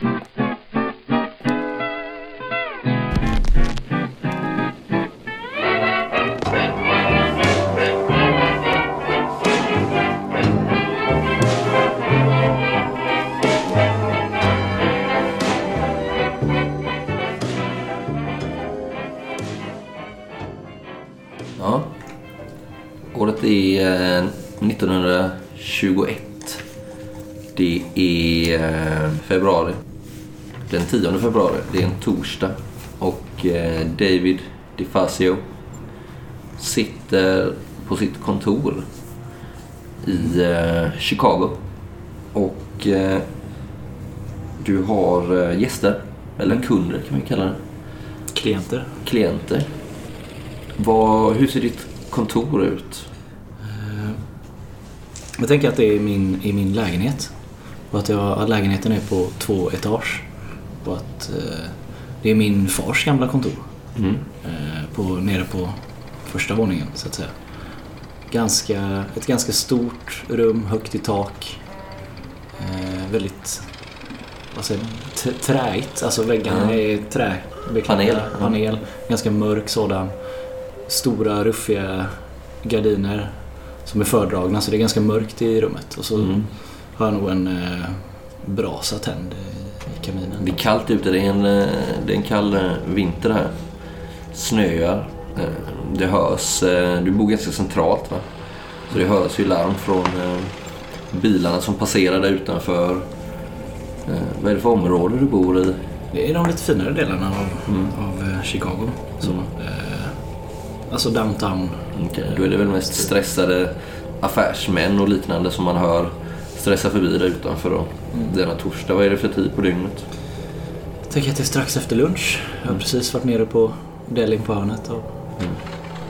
Ja. Året är eh, 1921. Det är eh, februari. Den 10 februari. Det är en torsdag. Och eh, David DeFazio sitter på sitt kontor i eh, Chicago. Och eh, du har gäster. Eller kunder kan vi kalla det. Klienter. Klienter. Vad, hur ser ditt kontor ut? Jag tänker att det är min, i min lägenhet. Och att, jag, att lägenheten är på två etage. Och att eh, det är min fars gamla kontor. Mm. Eh, på, nere på första våningen så att säga. Ganska, ett ganska stort rum, högt i tak. Eh, väldigt, vad säger man, träigt. Alltså väggarna Mm. är trä. Panel. panel. Ganska mörk sådan. Stora ruffiga gardiner som är fördragna så det är ganska mörkt i rummet. Och så Mm. har jag nog en eh, brasa tänd kaminen. Det är kallt ute. Det är en, eh, det är en kall eh, vinter här. Snöar. Eh, Det hörs. Du bor ganska centralt va? Så det hörs ju larm från bilarna som passerar där utanför. Vad är det för område du bor i? Det är de lite finare delarna av, Mm. av Chicago. Så, eh, alltså downtown. Okej, Då är det väl mest stressade affärsmän och liknande som man hör stressa förbi där utanför då. Denna torsdag. Vad är det för tid på dygnet? Jag tänker att det är strax efter lunch. Jag har precis varit nere på Delin på hörnet. Och, Mm.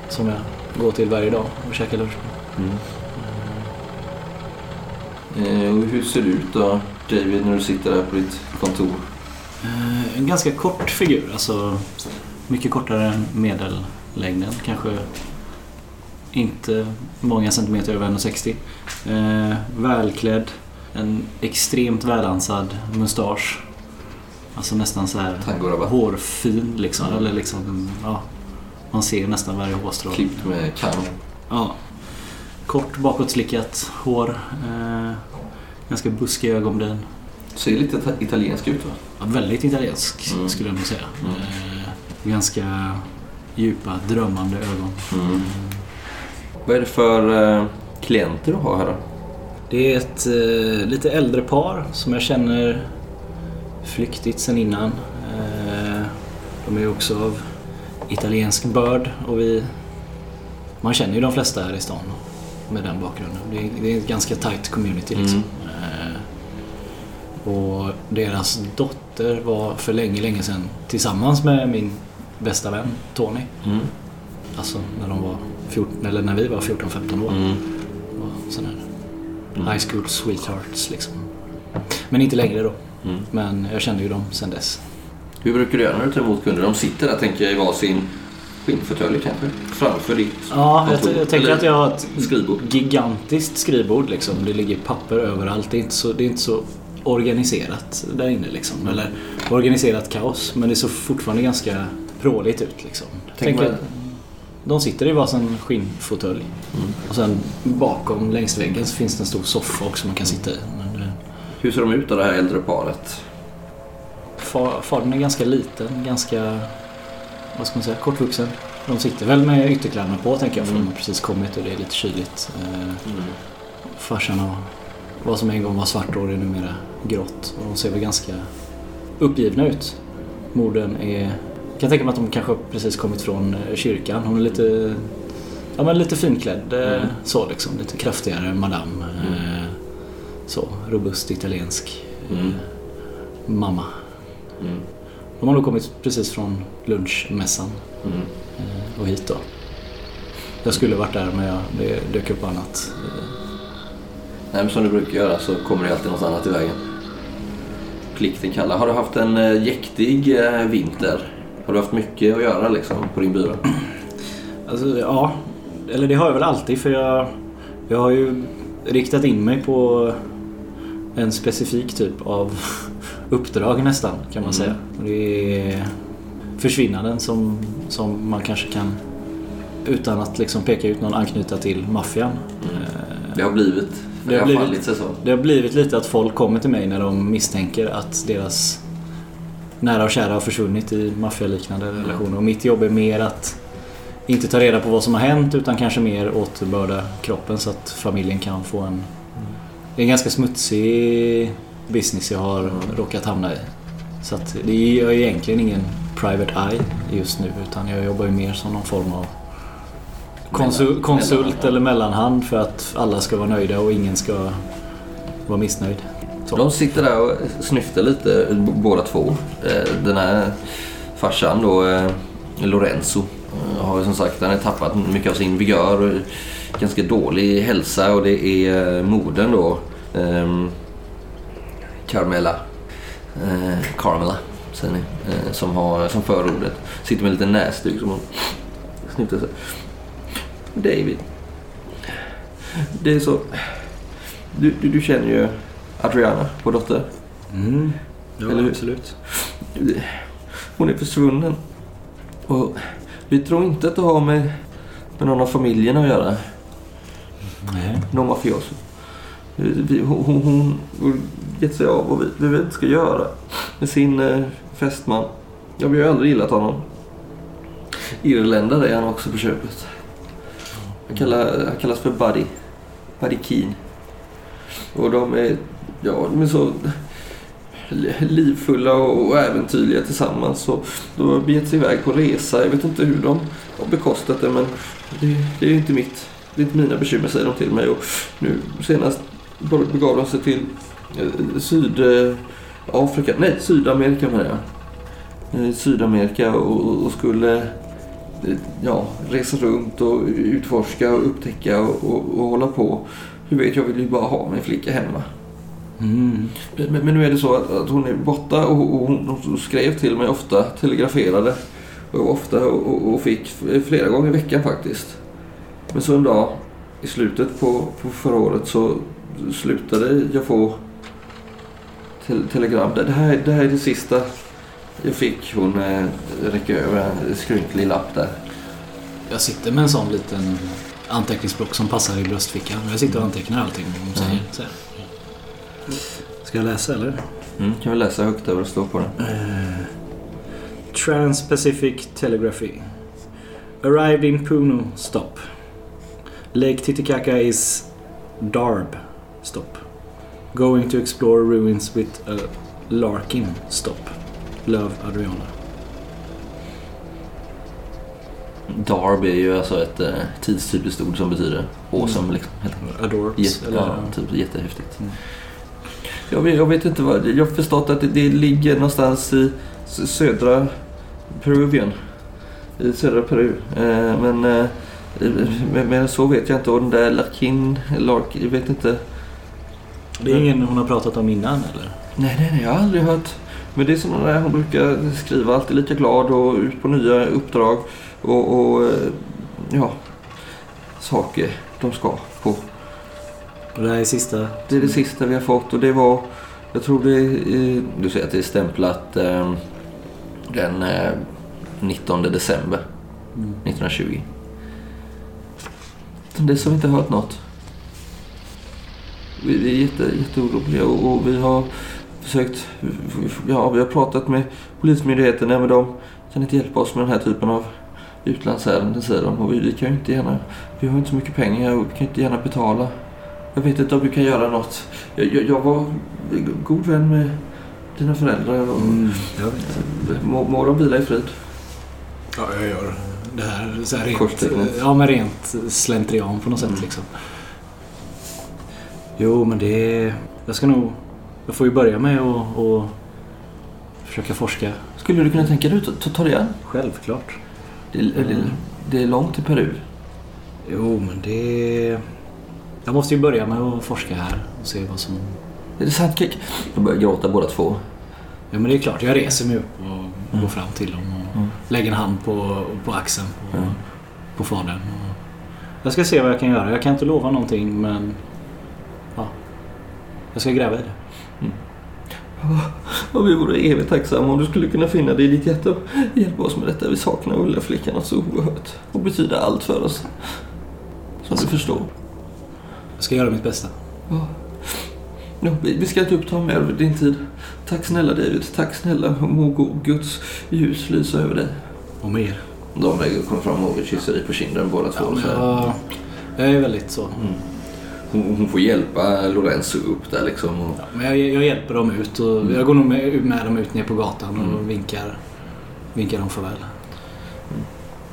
Som jag går till varje dag och käkar lunch på. Eh, och hur ser det ut då, David, när du sitter där på ditt kontor? Eh, en ganska kort figur. Alltså mycket kortare än medellängden. Kanske inte många centimeter över 1,60. Eh, välklädd. En extremt välansad mustasch. Alltså nästan så här hårfin liksom. Mm. Eller liksom, ja. Man ser nästan varje hårstrå. Klippt med kam. Ja. Kort bakåtslickat hår. Eh, ganska buskiga ögonbryn. Ser lite ita- italiensk ut va? Ja, väldigt italiensk Mm. skulle jag nog säga. Mm. Eh, ganska djupa, drömmande ögon. Vad är det för eh, klienter du har här då? Det är ett eh, lite äldre par som jag känner flyktigt sen innan. Eh, de är också av italiensk börd och vi... Man känner ju de flesta här i stan med den bakgrunden. Det är, det är ett ganska tight community liksom. Eh, och deras dotter var för länge, länge sedan tillsammans med min bästa vän Tony. Mm. Alltså när de var 14, eller när vi var 14-15 år. Mm. Och sån här high school sweethearts liksom. Men inte längre då. Mm. Men jag kände ju dem sen dess. Hur brukar du göra när du tar emot kunder? De sitter där tänker jag i varsin skinnfåtölj kanske? Framför ditt Ja, jag, kontor. jag tänker att jag har ett skrivbord. gigantiskt skrivbord liksom. Det ligger papper överallt. Det är inte så, det är inte så organiserat där inne liksom. Eller organiserat kaos. Men det ser fortfarande ganska pråligt ut liksom. Tänk Tänker, mig- de sitter i varsin skinnfåtölj. Mm. Och sen bakom längs väggen så finns det en stor soffa också man kan sitta i. Men, eh, Hur ser de ut då, det här äldre paret? Fa- Fadern är ganska liten, ganska vad ska man säga, kortvuxen. De sitter väl med ytterkläderna på tänker jag för de har precis kommit och det är lite kyligt. Eh, Farsan har vad som en gång var svart hår är numera grått och de ser väl ganska uppgivna ut. Modern är, kan tänka mig att de kanske precis kommit från eh, kyrkan. Hon är lite, ja men lite finklädd eh, Mm. så liksom. Lite kraftigare madam. eh, Så, robust italiensk Mm. mamma. Mm. De har nog kommit precis från lunchmässan Mm. och hit då. Jag skulle varit där men jag, det dök upp annat. Nej, men som du brukar göra så kommer det alltid något annat i vägen. Plikten kallar. Har du haft en jäktig vinter? Har du haft mycket att göra liksom på din byrå? Alltså ja, eller det har jag väl alltid för jag, jag har ju riktat in mig på en specifik typ av uppdrag nästan kan man Mm. säga. Det är försvinnanden som, som man kanske kan utan att liksom peka ut någon anknyta till maffian. Eh, Det har blivit. Det Det har blivit- fallit sig så. Det har blivit lite att folk kommer till mig när de misstänker att deras nära och kära har försvunnit i maffialiknande relationer. Och mitt jobb är mer att inte ta reda på vad som har hänt utan kanske mer återbörda kroppen så att familjen kan få en... Det är en ganska smutsig business jag har råkat hamna i. Så att det är egentligen ingen private eye just nu utan jag jobbar ju mer som någon form av konsul, konsult eller mellanhand för att alla ska vara nöjda och ingen ska vara missnöjd. Så. De sitter där och snyftar lite båda två. Eh, Den här farsan då, eh, Lorenzo, eh, har ju som sagt han har tappat mycket av sin vigör ganska dålig hälsa och det är modern då, ehm, Carmela. Carmela, säger ni, som, har, som för ordet. Sitter med en liten näsduk som hon snyftar sig. David. Det är så... Du, du, du känner ju Adriana, vår dotter. Mm. Ja, Eller hur? absolut. Hon är försvunnen. Och vi tror inte att det har med, med någon av familjerna att göra. Nej. Någon mafioso. Hon, hon, hon gett sig av och vi, vi vet inte vad ska göra med sin eh, fästman. Ja, vi har aldrig gillat honom. Irländare är han också på köpet. Han, kallar, han kallas för Buddy. Buddy Keen. Och de är, ja, de är så livfulla och äventyrliga tillsammans. Och de har begett sig iväg på resa. Jag vet inte hur de har bekostat det men det, det är inte mitt. Det är inte mina bekymmer säger de till mig. Och nu senast begav de sig till eh, Sydafrika, eh, nej Sydamerika menar jag. Eh, Sydamerika och, och skulle eh, ja, resa runt och utforska och upptäcka och, och, och hålla på. Hur vet jag vill ju bara ha min flicka hemma. Mm. Men, men nu är det så att, att hon är borta och, och hon, hon skrev till mig ofta, telegraferade. Och ofta och, och fick flera gånger i veckan faktiskt. Men så en dag i slutet på, på förra året så slutade jag få te, telegram. Det här, det här är det sista jag fick. Hon eh, räcker över en skrynklig lapp där. Jag sitter med en sån liten anteckningsblock som passar i bröstfickan. Jag sitter och antecknar allting de säger. Här. Ska jag läsa eller? Mm, kan vi läsa högt där vad det står på den? Trans-Pacific Telegraphy. Arrived in Puno, stop. Lake Titicaca is Darb, stop. Going to explore ruins with a Larkin, stop. Love Adriana. Darby är ju alltså ett eh, tidstypiskt ord som betyder awesome. Liksom, helt Adorbs. Jätte, eller, ja, typ jättehäftigt. Mm. Jag, vet, jag vet inte vad, jag har förstått att det, det ligger någonstans i södra Peruvien. I södra Peru. Eh, men eh, men, men så vet jag inte. Och den där Larkin, Lark, jag vet inte. Det är ingen hon har pratat om innan eller? Nej, nej, nej, jag har aldrig hört. Men det är som den där, hon brukar skriva alltid lika glad och ut på nya uppdrag. Och, och eh, ja, saker de ska på. Och det här är sista... Det är det sista vi har fått och det var, jag tror det är, du säger att det är stämplat eh, den eh, 19 december Mm. 1920. Sen dess har vi inte hört något. Vi, är jätte, jätteoroliga och, och vi har försökt, ja vi har pratat med polismyndigheterna men de kan inte hjälpa oss med den här typen av utlandsärenden säger de och vi, vi kan ju inte gärna, vi har inte så mycket pengar och vi kan inte gärna betala. Jag vet inte om vi kan göra något. Jag, jag, jag var god vän med dina föräldrar och Mm, jag vet. må, må de vila i frid. Ja, jag gör det här, så här rent, ja, men rent slentrian på något sätt Mm. liksom. Jo, men det. Jag ska nog... Jag får ju börja med att att försöka forska Skulle du kunna tänka dig att ta, ta det igen? självklart. Det, är- det, det är långt till Peru. Jo, men det... Jag måste ju börja med att forska här och se vad som... Är det sant Kik? De börjar gråta båda två. Ja, men det är klart. Jag reser mig upp och, och går fram till dem och Mm. lägger en hand på, på axeln på, Mm. på fadern. Jag ska se vad jag kan göra. Jag kan inte lova någonting, men... Ja. Jag ska gräva i det. Och vi vore evigt tacksamma om du skulle kunna finna det i ditt hjärta och hjälpa oss med detta. Vi saknar Ulla flickan så oerhört och betyder allt för oss. Som du förstår. Jag ska göra mitt bästa. Ja. Ja, vi vi ska inte uppta mer av din tid. Tack snälla David. Tack snälla. Må Guds ljus lysa över dig. Och mer. De lägger kommer fram och kysser dig på kinden båda två. Ja, här. jag, är väldigt så. hon, hon får hjälpa Lorenzo upp där liksom. Och, Ja, men jag, jag hjälper dem ut och jag går nog med, med dem ut ner på gatan och vinkar, vinkar dem farväl.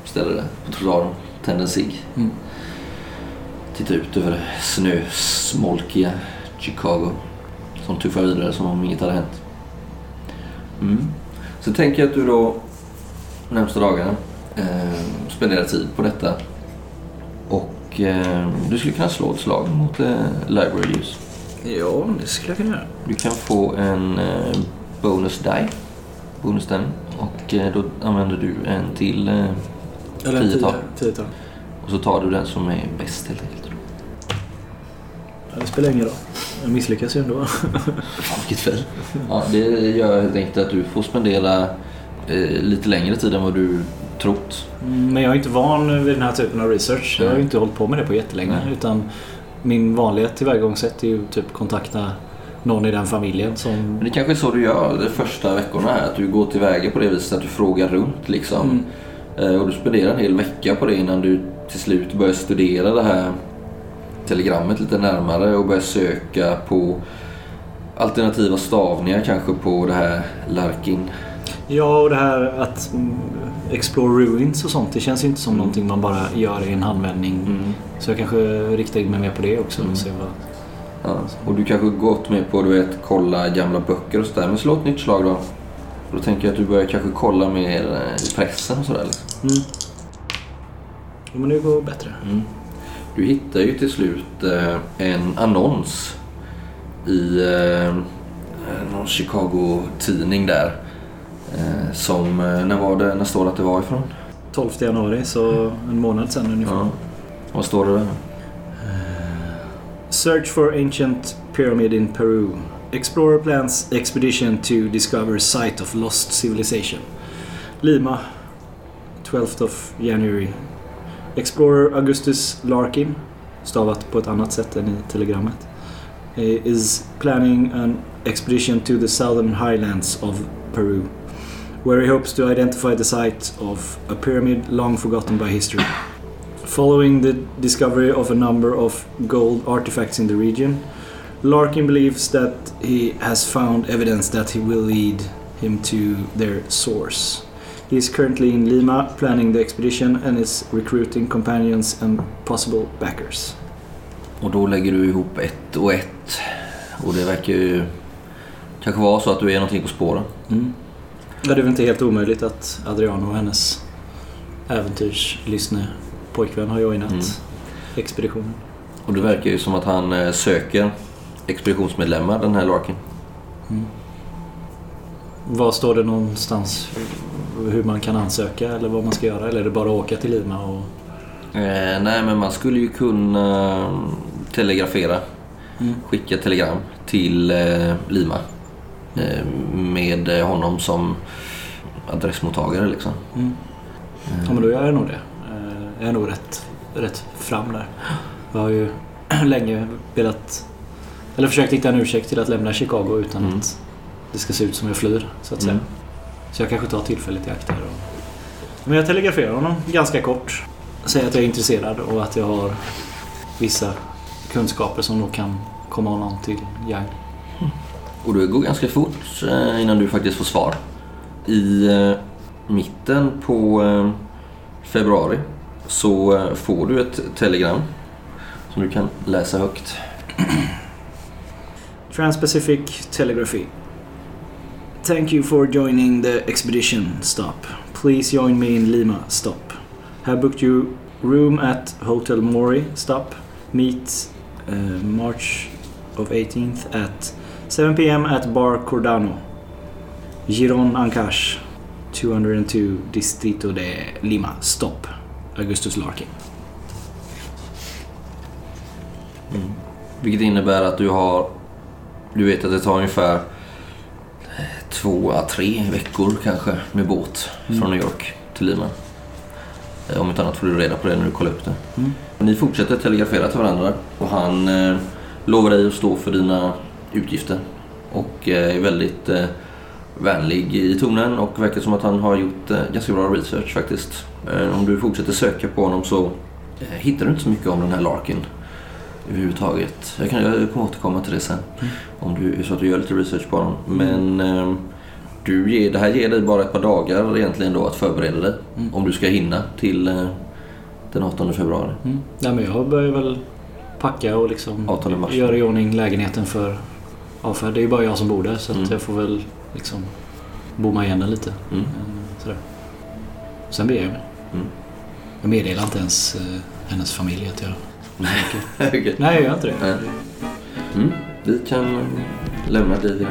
ställer dig på trottoaren, tänder en cigg. Tittar ut över det snösmolkiga Chicago. Som tuffar vidare som om inget hade hänt. Mm. Så tänker jag att du då närmsta dagarna eh, spenderar tid på detta. Och eh, du skulle kunna slå ett slag mot eh, Library Use. Ja, det skulle jag kunna göra. Du kan få en eh, bonus die. Bonus den. Och eh, då använder du en till eh, Tiotal. och så tar du den som är bäst helt enkelt. Det spelar ingen roll. Jag misslyckas ju ändå. Fan vilket fel. Ja, det gör helt enkelt att du får spendera eh, lite längre tid än vad du trott. Mm, Men jag är inte van vid den här typen av research. Jag har inte hållit på med det på jättelänge. Nej. Utan min vanliga tillvägagångssätt är ju typ kontakta någon i den familjen som... Men det kanske är så du gör de första veckorna här. Att du går tillväga på det viset att du frågar runt liksom. Eh, Och du spenderar en hel vecka på det innan du till slut börjar studera det här telegrammet lite närmare och börjar söka på alternativa stavningar kanske på det här Larkin. Ja, och det här att mm, explore ruins och sånt. Det känns ju inte som någonting man bara gör i en handvändning. Så jag kanske riktar in mig mer på det också. Och se vad... Ja, och du kanske gått med på du vet, kolla gamla böcker och sådär. Men slå ett nytt slag då. Då tänker jag att du börjar kanske kolla mer eh, i pressen och sådär. Liksom. Mm. Ja, men det går bättre. Du hittar ju till slut eh, en annons i eh, någon Chicago-tidning där. Eh, som, när var det, när står det att det var ifrån? 12 januari, så en månad sedan ungefär. Ja. Vad står det där? Search for ancient pyramid in Peru. Explorer plans expedition to discover site of lost civilization. Lima, 12th of January. Explorer Augustus Larkin, stavat på ett annat sätt än i telegrammet, eh, is planning an expedition to the southern highlands of Peru, where he hopes to identify the site of a pyramid long forgotten by history. Following the discovery of a number of gold artifacts in the region, Larkin believes that he has found evidence that he will lead him to their source. He is currently in Lima planning the expedition and is recruiting companions and possible backers. Och då lägger du ihop ett och ett. Och det verkar ju kanske vara så att du är någonting på spåren. Mm. Ja, det är väl inte helt omöjligt att Adriano och hennes äventyrslystne pojkvän har joinat Mm. expeditionen. Och det verkar ju som att han eh, söker expeditionsmedlemmar, den här Larkin. Vad står det någonstans hur man kan ansöka eller vad man ska göra? Eller är det bara att åka till Lima och... Eh, nej, men man skulle ju kunna mm, telegrafera. Mm. Skicka telegram till eh, Lima. Eh, med eh, honom som adressmottagare liksom. Mm. Ja men då gör jag nog det. Eh, Jag är nog rätt, rätt fram där. Jag har ju länge velat... Eller försökt hitta en ursäkt till att lämna Chicago utan Mm. att det ska se ut som jag flyr, så att säga. Mm. Så jag kanske tar tillfället i akt här. Och... Men jag telegraferar honom ganska kort. Säger att jag är intresserad och att jag har vissa kunskaper som nog kan komma honom till gagn. Och det går ganska fort eh, innan du faktiskt får svar. I eh, mitten på eh, februari så får du ett telegram som du kan läsa högt. Trans-Pacific Telegraphy. Thank you for joining the expedition. Stop. Please join me in Lima. Stop. Have booked you room at Hotel Mori. Stop. Meet uh, March of 18th at 7 p.m. at Bar Cordano. Giron Ancash. 202 Distrito de Lima. Stop. Augustus Larkin. Mm. Vilket innebär att du har Du vet att det tar ungefär två, tre veckor kanske med båt från New York till Lima. Eh, Om inte annat får du reda på det när du kollar upp det. Ni fortsätter telegrafera till varandra och han eh, lovar dig att stå för dina utgifter. Och eh, är väldigt eh, vänlig i tonen och verkar som att han har gjort eh, ganska bra research faktiskt. Eh, om du fortsätter söka på honom så eh, hittar du inte så mycket om den här Larkin överhuvudtaget. Jag, kan, jag kommer återkomma till det sen. Om du så att du gör lite research på honom. Men eh, du ger, det här ger dig bara ett par dagar egentligen då att förbereda dig. Om du ska hinna till eh, den 18 februari. Mm. Nej, men jag börjar väl packa och liksom 18 mars. göra i ordning lägenheten för avfärd. Det är ju bara jag som bor där så Mm. jag får väl liksom bomma igen den lite. Mm. Eh, Sådär. Sen blir jag väl. Mm. Jag meddelar inte ens eh, hennes familj att jag Okej. Nej, jag gör inte det. Nej. Mm. Vi kan lämna dig.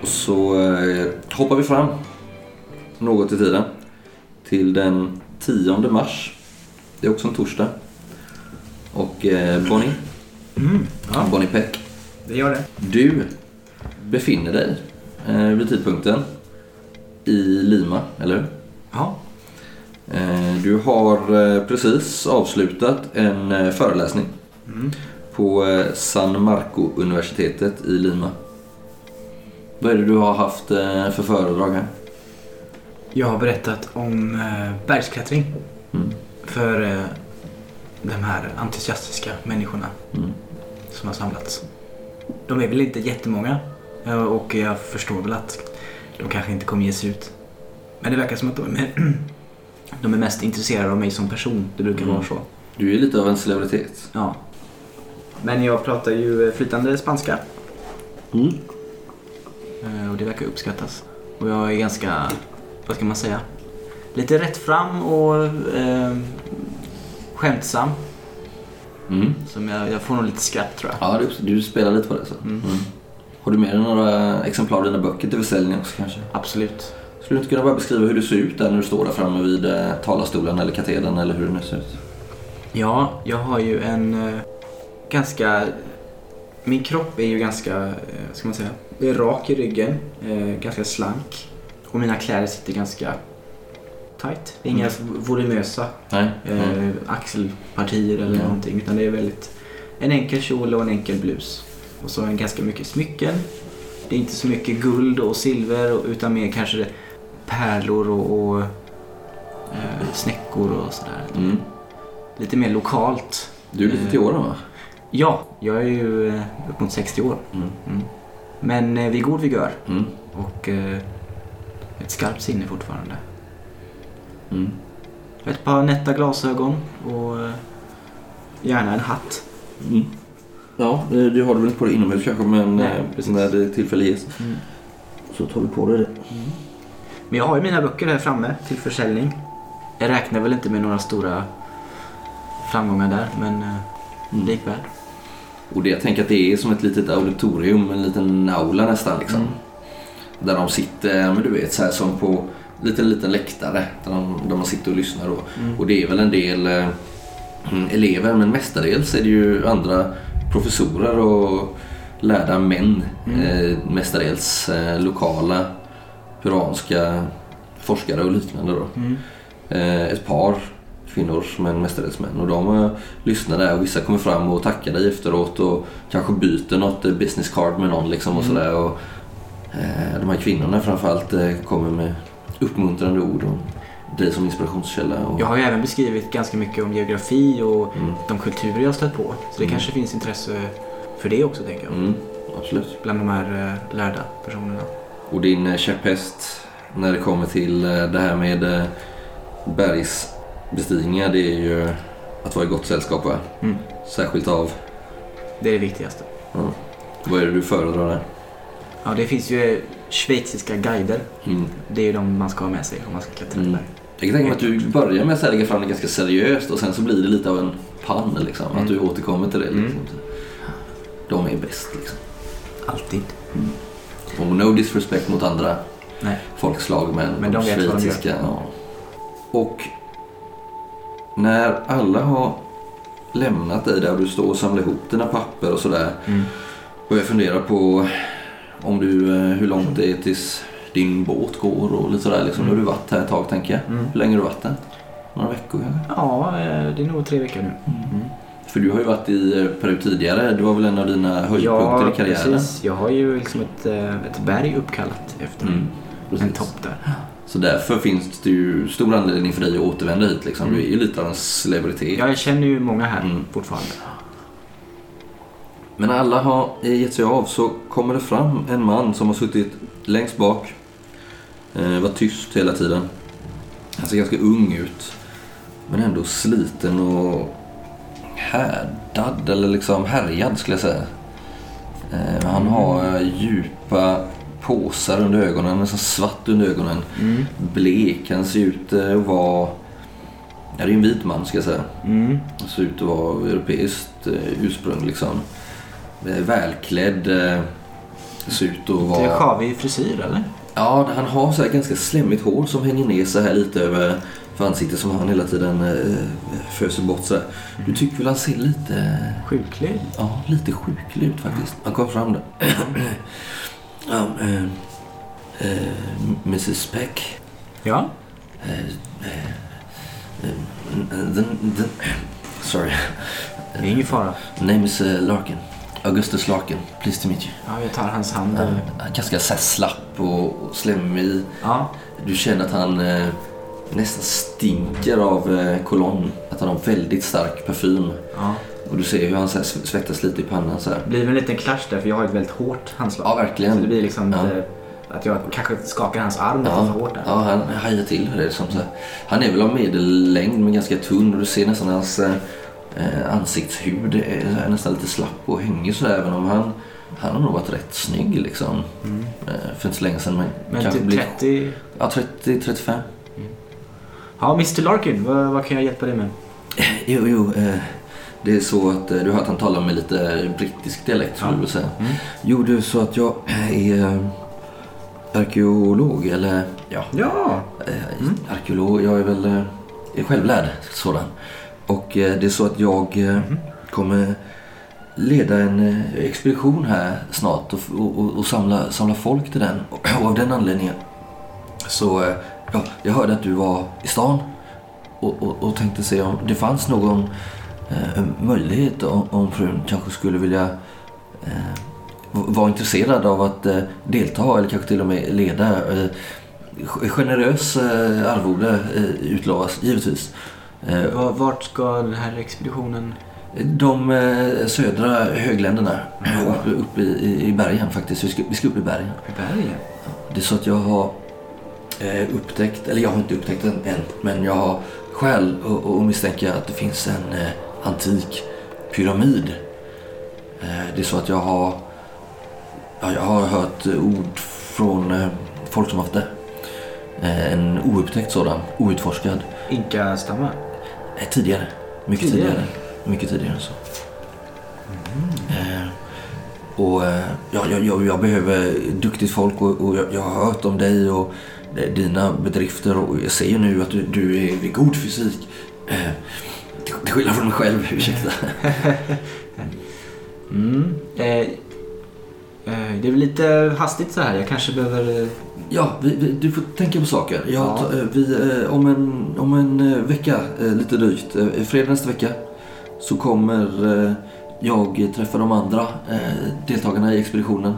Och så eh, hoppar vi fram något i tiden till den 10 mars. Det är också en torsdag. Och eh, Bonnie, Mm, ja, Bonnie Peck, det gör det. du befinner dig eh, vid tidpunkten i Lima, eller hur? Ja, Eh, du har eh, precis avslutat en eh, föreläsning mm. på eh, San Marco-universitetet i Lima. Vad är det du har haft för föredrag här? Jag har berättat om bergsklättring Mm. För eh, de här entusiastiska människorna Mm. som har samlats. De är väl inte jättemånga eh, och jag förstår väl att de kanske inte kommer ge sig ut. Men det verkar som att de är, de är mest intresserade av mig som person. Det brukar Mm. vara så. Du är lite av en celebritet. Ja. Men jag pratar ju eh, flytande spanska Mm. eh, och det verkar uppskattas. Och jag är ganska, vad ska man säga, lite rätt fram och eh, skämtsam. Mm. Som jag, jag får nog lite skratt tror jag. Ja, du, du spelar lite på det så. Mm. Mm. Har du med dig några exemplar av dina böcker till försäljning också kanske? Absolut. Skulle du inte kunna bara beskriva hur du ser ut där när du står där framme vid eh, talarstolen eller katedern eller hur det nu ser ut? Ja, jag har ju en eh, ganska... Min kropp är ju ganska, eh, ska man säga, rak i ryggen, eh, ganska slank. Och mina kläder sitter ganska tight. Det är inga volumösa Nej? eh, Mm. axelpartier eller Mm. någonting. Utan det är väldigt en enkel kjol och en enkel blus. Och så en ganska mycket smycken. Det är inte så mycket guld och silver utan mer kanske pärlor och, och eh, snäckor och sådär. Mm. Lite mer lokalt. Du är lite till åren va? Ja, jag är ju eh, upp mot 60 år. Mm. Mm. Men eh, vid god vigör Mm. och eh, ett skarpt sinne fortfarande. Mm. Ett par nätta glasögon och eh, gärna en hatt. Mm. Ja, det, det har du väl inte på dig inomhus kanske men Nej, eh, precis. när det tillfälle ges Mm. så tar du på dig det. Men jag har ju mina böcker här framme till försäljning. Jag räknar väl inte med några stora framgångar där, men eh, Mm. likväl. Och det, jag tänker att det är som ett litet auditorium, en liten aula nästan liksom. Mm. Där de sitter, men du vet så här som på liten liten läktare där, de, där man sitter och lyssnar. Och, Mm. och det är väl en del eh, elever men mestadels är det ju andra professorer och lärda män. Mm. Eh, mestadels eh, lokala peruanska forskare och liknande då. Mm. Eh, ett par kvinnor men mestadels män. Och de eh, lyssnar där och vissa kommer fram och tackar dig efteråt och kanske byter något eh, business card med någon liksom och Mm. sådär. Och, de här kvinnorna framförallt kommer med uppmuntrande ord och dig som inspirationskälla. Och, Jag har ju även beskrivit ganska mycket om geografi och Mm. de kulturer jag har stött på. Så det Mm. kanske finns intresse för det också, tänker jag. Mm, absolut. Bland de här eh, lärda personerna. Och din eh, käpphäst när det kommer till eh, det här med bergsbestigningar det är ju att vara i gott sällskap va? Mm. Särskilt av, Det är det viktigaste. vad är det du föredrar där? Ja, det finns ju schweiziska guider. Mm. Det är ju de man ska ha med sig om man ska klättra Mm. mm. Jag kan tänka mig att du börjar med att lägga fram det ganska seriöst och sen så blir det lite av en pann liksom. Att Mm. du återkommer till det. Mm. Liksom. de är bäst. Liksom. Alltid. Och no disrespect mot andra Nej. folkslag men, Men de schweiziska, ja. Och när alla har lämnat dig där du står och samlar ihop dina papper och sådär. Mm. Och jag funderar på om du, eh, hur långt det är tills din båt går och lite sådär. Liksom. Nu har du varit här ett tag tänker jag. Mm. Hur länge har du varit där? Några veckor kanske? Ja, eh, det är nog tre veckor nu. Mm. För du har ju varit i eh, Peru tidigare. Det var väl en av dina höjdpunkter i karriären? precis. Jag har ju liksom ett, ett berg uppkallat efter Mm, en topp där. Så därför finns det ju stor anledning för dig att återvända hit. Liksom. Mm. Du är ju lite av en celebritet. Ja, jag känner ju många här Mm. fortfarande. Men när alla har gett sig av så kommer det fram en man som har suttit längst bak. Eh, var tyst hela tiden. Han ser ganska ung ut. Men ändå sliten och härdad eller liksom härjad skulle jag säga. Eh, han har eh, djupa påsar under ögonen, nästan svart under ögonen. Mm. Blek, han ser ut eh, att vara... Ja, det är en vit man ska jag säga. Mm. Han ser ut att vara europeiskt eh, ursprung liksom. Eh, Välklädd. Eh, ser ut att Det är vara... sjavig frisyr eller? Ja, han har så ganska slemmigt hår som hänger ner så här lite över för ansiktet som han hela tiden eh, föser bort så här. Du tycker väl han ser lite... Sjuklig? Ja, lite sjuklig ut faktiskt. Han kom fram där. ja, eh, eh, Mrs Peck. Ja. The, the, sorry. Det är ingen fara. Name is Larkin. Augustus Larkin. Pleased to meet you. Ja, jag tar hans hand. Uh, ganska så slapp och, och slemmig. Ja. Du känner att han eh, nästan stinker av eh, cologne. Att han har väldigt stark parfym. ja. Och du ser hur han så här svettas lite i pannan så här. Det blir en liten clash där för jag har ett väldigt hårt handslag. Ja, verkligen. Så det blir liksom Ja. lite, att jag kanske skakar hans arm lite Ja, för hårt där. ja, han hajar till. Det är som så här. Han är väl av medellängd men ganska tunn och du ser nästan hans eh, eh, ansiktshud är nästan lite slapp och hänger sådär även om han, han har nog varit rätt snygg liksom. Mm. Eh, för inte så länge sedan men, Men typ blir- 30... Ja, 30-35. Ja, Mr Larkin, vad, vad kan jag hjälpa dig med? Jo, jo. Eh, det är så att eh, du har hört han tala med lite brittisk dialekt skulle Ja. du säga. Mm. Jo, är så att jag är eh, arkeolog eller ja, Ja. eh, Mm. arkeolog. Jag är väl eh, är självlärd sådan. Och eh, det är så att jag Mhm. kommer leda en eh, expedition här snart och, och, och, samla, samla folk till den. Och av den anledningen så, ja, jag hörde att du var i stan och, och, och tänkte se om det fanns någon eh, möjlighet om, om frun kanske skulle vilja eh, vara intresserad av att eh, delta eller kanske till och med leda. Eh, generös eh, arvode eh, utlovas givetvis. Eh, Va- Vart ska den här expeditionen... de eh, södra högländerna uppe upp i, i, bergen faktiskt. Vi ska, vi ska upp i bergen. I bergen? Det är så att jag har eh, upptäckt, eller jag har inte upptäckt den än, men jag har skäl att misstänka att det finns en eh, antik pyramid. Eh, det är så att jag har, ja, jag har hört ord från eh, folk som haft det. Eh, en oupptäckt sådan, outforskad. Inka-stammar? Eh, tidigare, mycket Tidigare? tidigare. Mycket tidigare än så. Eh, och eh, ja, jag, jag, jag behöver duktigt folk och, och jag, jag har hört om dig och eh, dina bedrifter och jag ser ju nu att du, du är vid god fysik. Eh, till, till skillnad från mig själv, ursäkta. Mm. Det är väl lite hastigt så här. Jag kanske behöver... Ja, vi, vi, du får tänka på saker. Jag, Ja. eh, vi, eh, om, en, om en eh, vecka, lite drygt, fredag nästa vecka, så kommer jag träffa de andra deltagarna i expeditionen.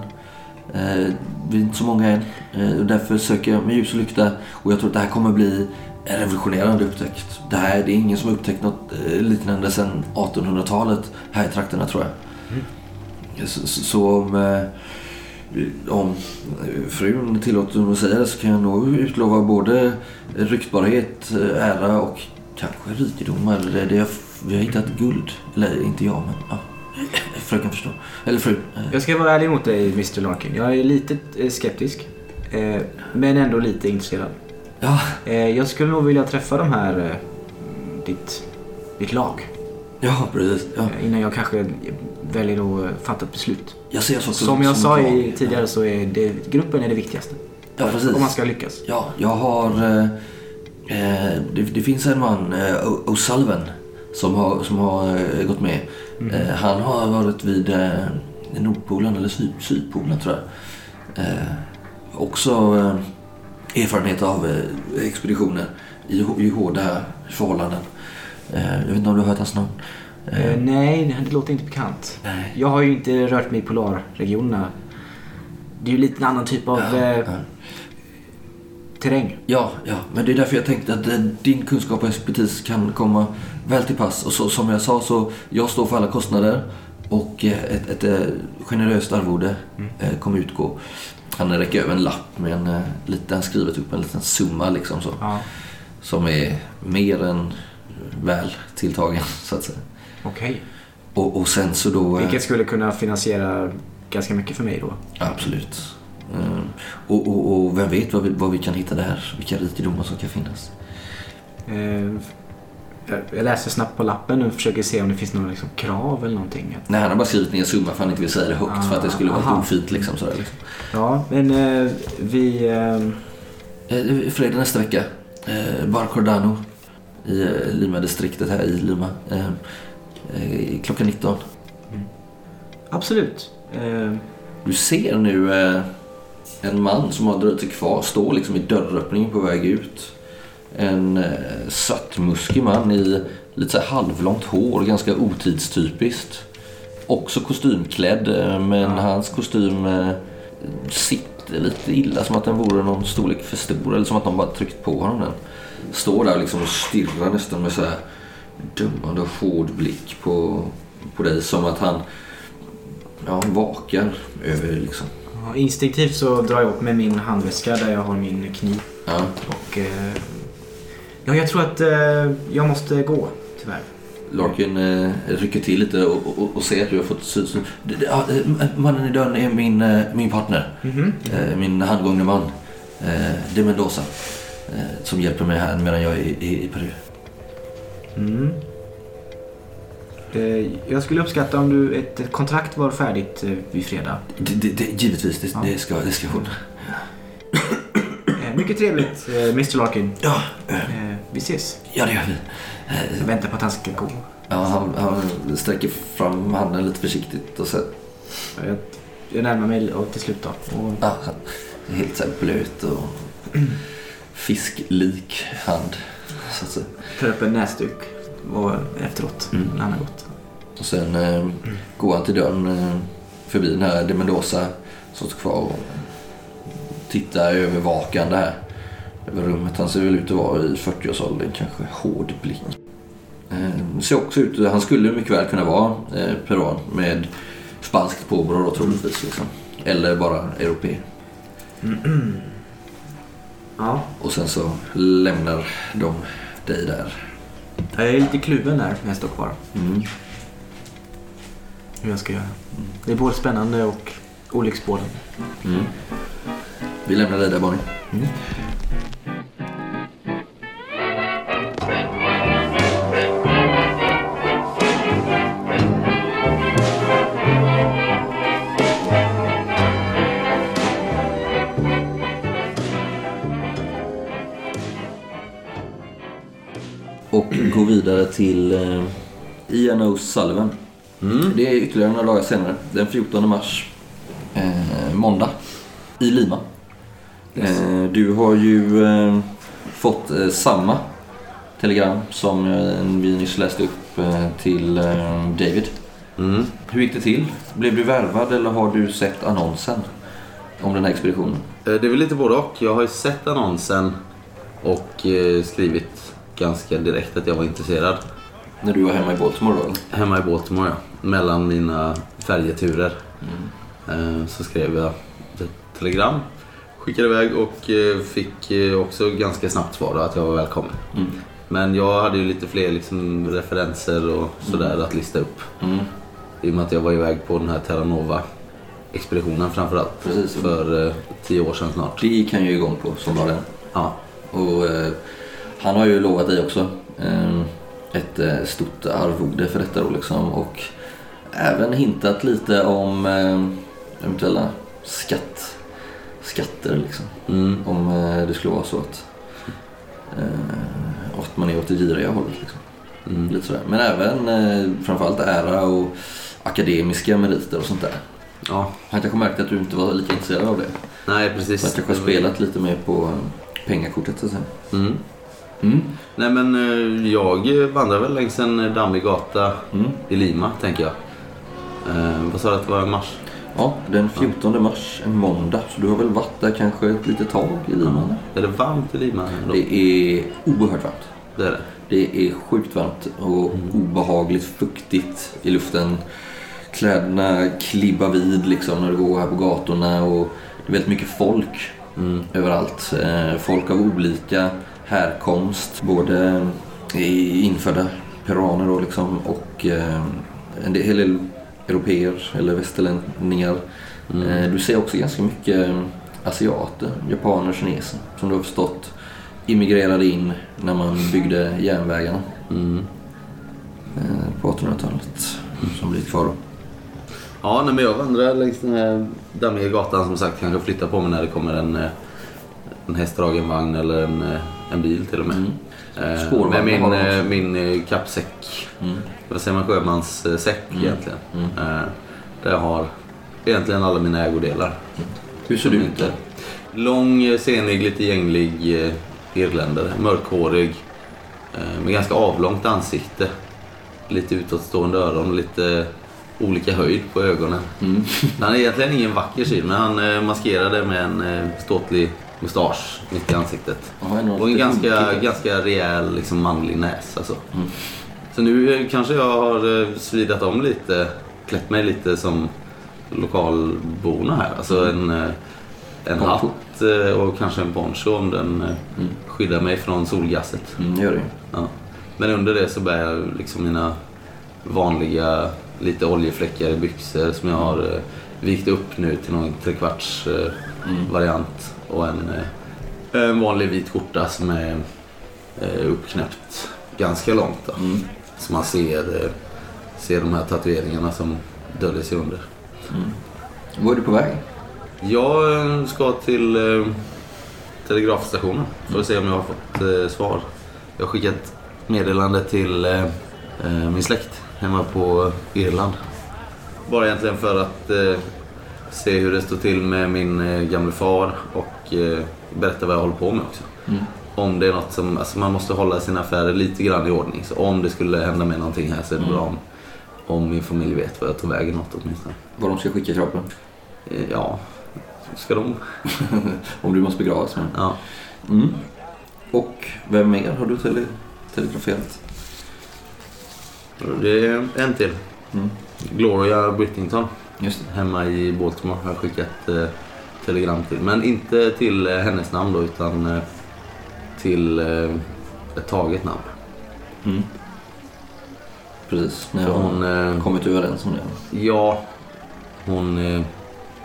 Vi är inte så många än och därför söker jag med ljus och lykta och jag tror att det här kommer bli en revolutionerande upptäckt. Det här det är ingen som har upptäckt något liknande sedan 1800-talet här i trakterna tror jag. Så, så, så om, eh, frun tillåter mig att säga det så kan jag nog utlova både ryktbarhet, eh, ära och kanske rikedomar. Det, det, vi har hittat guld. Eller inte jag, men ja. Fröken förstår. Eller fru. eh, Jag ska vara ärlig mot dig Mr Larkin. Jag är lite skeptisk. Men ändå lite intresserad. Ja, jag skulle nog vilja träffa de här... Ditt, ditt lag. Ja, precis. Ja. innan jag kanske väljer att fatta ett beslut. Jag ser saker Som jag sa en i, tidigare så är det, gruppen är det viktigaste. Ja, precis. Om man ska lyckas. Ja, jag har... Eh, eh, det, det finns en man, eh, O'Sullivan, som har, som har eh, gått med. Eh, han har varit vid eh, Nordpolen, eller Syd, Sydpolen tror jag. Eh, också eh, erfarenhet av expeditioner i, i hårda förhållanden. Jag vet inte om du har hört hans namn? Eh, Eh, nej, det- låter inte bekant. nej. Jag har ju inte rört mig i polarregionerna. Det är ju lite en annan typ av Ja, eh, ja. terräng. Ja, ja, men det är därför jag tänkte att eh, din kunskap och expertis kan komma väl till pass. Och så, som jag sa så jag står för alla kostnader och eh, ett, ett, eh, generöst arvode eh, kommer utgå. Han räcker över en lapp med en liten skrivet upp en liten summa liksom så. Ja, Som är mer än väl tilltagen så att säga. Okej. Och, och sen så då... eh, Vilket skulle kunna finansiera ganska mycket för mig då. Absolut. Eh, och, och, och vem vet vad vi, vad vi kan hitta där? Vilka rikedomar som kan finnas. Eh, jag- läser snabbt på lappen och försöker se om det finns några liksom, krav eller någonting. Nej, han har bara skrivit ner en summa för han inte vill säga det högt för att det skulle vara Aha. ett ofint liksom. Sådär, liksom. Ja, men eh, vi... Eh, Eh, fredag nästa vecka. Eh, Bar Cordano i eh, Lima-distriktet här i Lima. Eh, klockan 19. absolut. Eh, Du ser nu eh, en man som har dröjt sig kvar stå liksom i dörröppningen på väg ut. En eh, svartmuskig man i lite så här halvlångt hår, ganska otidstypiskt. Också kostymklädd, eh, men hans kostym eh, sitter lite illa. Som att den vore någon storlek för stor eller som att de bara tryckt på honom den. Står där liksom och stirrar nästan med så här dömande och hård blick på, på dig. Som att han ja, vakar över liksom. ja, instinktivt så drar jag upp med min handväska där jag har min kniv. Ja. Och... Eh, ja, jag tror att eh, jag måste gå, tyvärr. Larkin eh, rycker till lite och, och, och ser att du har fått syn. syn- Det- det- ja, eh, Mannen i dörren är min, eh, min partner. Mhm. Eh, Min handgångne man. Eh, De Mendoza. eh, Som hjälper mig här medan jag är i, i Peru. Mm. Eh, jag skulle uppskatta om du ett, kontrakt var färdigt eh, vid fredag. Det, det, det, givetvis, det, Ja. det ska, det ska hon. Eh, mycket trevligt, Mr Larkin. Ja, vi ses. ja, det gör vi. Jag väntar på att han ska gå. Ja, han, han sträcker fram handen lite försiktigt och så Jag, jag närmar mig och till slut då. Och, ja, helt så blöt och fisklik hand. Så att säga. upp en näsduk och efteråt, Mm. när han har gått. Och sen eh, går han till dörren eh, förbi den här De Mendoza som står kvar och tittar övervakande här över rummet. Han ser väl ut att vara i 40-årsåldern, kanske hård blick. Eh, ser också ut, han skulle mycket väl kunna vara eh, peruan med spanskt påbrå då troligtvis. Liksom. Eller bara europé. Ja, Och sen så lämnar de dig där. jag är lite kluven där när jag står kvar. Mm. Hur jag ska göra. Det är både spännande och olycksbådande. Mm. Vi lämnar dig där Bonnie. Till eh, Ian O'Sullivan. Det är ytterligare några dagar senare, den 14 mars. Eh, måndag. I Lima. Eh, du har ju eh, fått eh, samma telegram som eh, vi nyss läste upp eh, till David. Mm. Hur gick det till? Blev du värvad eller har du sett annonsen om den här expeditionen? Det är väl lite både och. Jag har ju sett annonsen och skrivit ganska direkt att jag var intresserad. När du var hemma i Baltimore då? Hemma i Baltimore ja. Mellan mina färjeturer. Eh, Så skrev jag ett telegram. Skickade iväg och eh, fick eh, också ganska snabbt svar att jag var välkommen. Mm. Men jag hade ju lite fler liksom, referenser och sådär att lista upp. Mm. I och med att jag var iväg på den här Terra Nova expeditionen framförallt. Precis. För eh, tio år sedan snart. Det gick han ju igång på som var den. Ja. Och eh, han har ju lovat dig också. Eh, ett eh, stort arvode för detta då liksom. Och även hintat lite om eh, eventuella skatt, skatter liksom. Mm. Om eh, det skulle vara så att, eh, att man är åt det giriga hållet. Liksom. Mm. Lite sådär. Men även eh, framförallt ära och akademiska meriter och sånt där. Ja, Han kanske märkte att du inte var lika intresserad av det. nej Så precis. att kanske spelat lite mer på pengakortet så att säga. Mm. Mm. Nej men eh, jag vandrar väl längs en dammig gata Mm. i Lima tänker jag. Eh, vad sa du att det var i mars? Ja, den 14 mars, en måndag. Så du har väl varit där kanske ett litet tag i Lima? eller? Är det varmt i Lima? Då? Det är oerhört varmt. Det är det. Det är sjukt varmt och obehagligt fuktigt i luften. Kläderna klibbar vid liksom när du går här på gatorna och det är väldigt mycket folk Mm. överallt. Eh, Folk av olika härkomst. Både i- infödda peruaner då liksom och eh, en del, hel del europeer eller västerlänningar. Eh, Du ser också ganska mycket asiater, japaner, kineser som du har förstått immigrerade in när man byggde järnvägarna Mm. eh, på 1800-talet. Som blir kvar då. Ja, nej, men jag vandrar längs den här dammiga gatan som sagt. Kanske flyttar på mig när det kommer en, en hästdragen vagn eller en, en bil till och med. Mm. Eh, med min, eh, min eh, kappsäck. Mm. Vad säger man? Sjömanssäck Mm. egentligen. Mm. Där jag har egentligen alla mina ägodelar. Hur ser du ut Inte. Lång, senig, lite gänglig irländare. Mörkhårig. Med ganska avlångt ansikte. Lite utåtstående öron, lite olika höjd på ögonen. Mm. Han är egentligen ingen vacker syn, men han maskerar det med en ståtlig mustasch mitt i ansiktet. Ja, Och en ganska, ganska rejäl liksom, manlig näs. Alltså. Mm. Så nu eh, kanske jag har eh, svidat om lite, klätt mig lite som lokalborna här. Alltså en, eh, en hatt och kanske en poncho om den Mm. skyddar mig från solgasset. Mm, gör det. Ja. Men under det så bär jag liksom mina vanliga lite oljefläckar byxor som jag har vikt upp nu till någon trekvarts Mm. variant och en, eh, en vanlig vit skjorta som är eh, uppknäppt ganska långt. Då. Mm. Så man ser, eh, ser de här tatueringarna som döljer sig under. Var är du på väg? Jag ska till telegrafstationen för att se om jag har fått svar. Jag har skickat meddelande till min släkt hemma på Irland. Bara egentligen för att se hur det står till med min eh, gamle far och eh, berätta vad jag håller på med också. Mm. Om det är något som, alltså man måste hålla sina affärer lite grann i ordning. Så om det skulle hända med någonting här så är det Mm. bra om, om min familj vet vad jag tog vägen något åtminstone. Var de ska skicka kroppen? Eh, ja, ska de? Om du måste begravas med. Ja. Mm. Och vem mer har du tele telegraferat? Det är en till. Mm. Gloria Brittington. Hemma i Baltimore har jag skickat eh, telegram till. Men inte till eh, hennes namn då utan eh, till eh, ett taget namn. Mm. Precis, ni har hon, eh, kommit överens om det. ja, hon eh,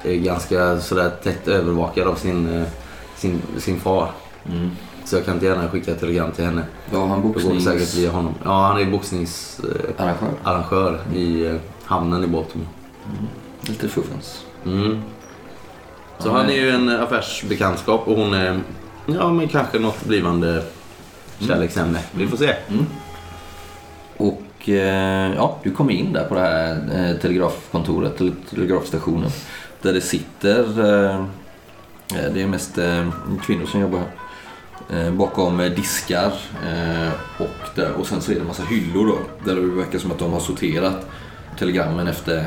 är ganska sådär tätt övervakad av sin, sin, sin far. Mm. Så jag kan inte gärna skicka ett telegram till henne. Var han Det går säkert via honom. Ja, han är boxningsarrangör eh, arrangör i eh, hamnen i Baltimore. Lite fuffens. Mm. Så han är ju en affärsbekantskap och hon är ja, men kanske något blivande kärleksämne. Vi får se. Mm. Och eh, ja, du kom in där på det här eh, telegrafkontoret, eller telegrafstationen. Där det sitter, eh, det är mest kvinnor som jobbar här. Bakom diskar och, där, och sen så är det en massa hyllor då. Där det verkar som att de har sorterat telegrammen efter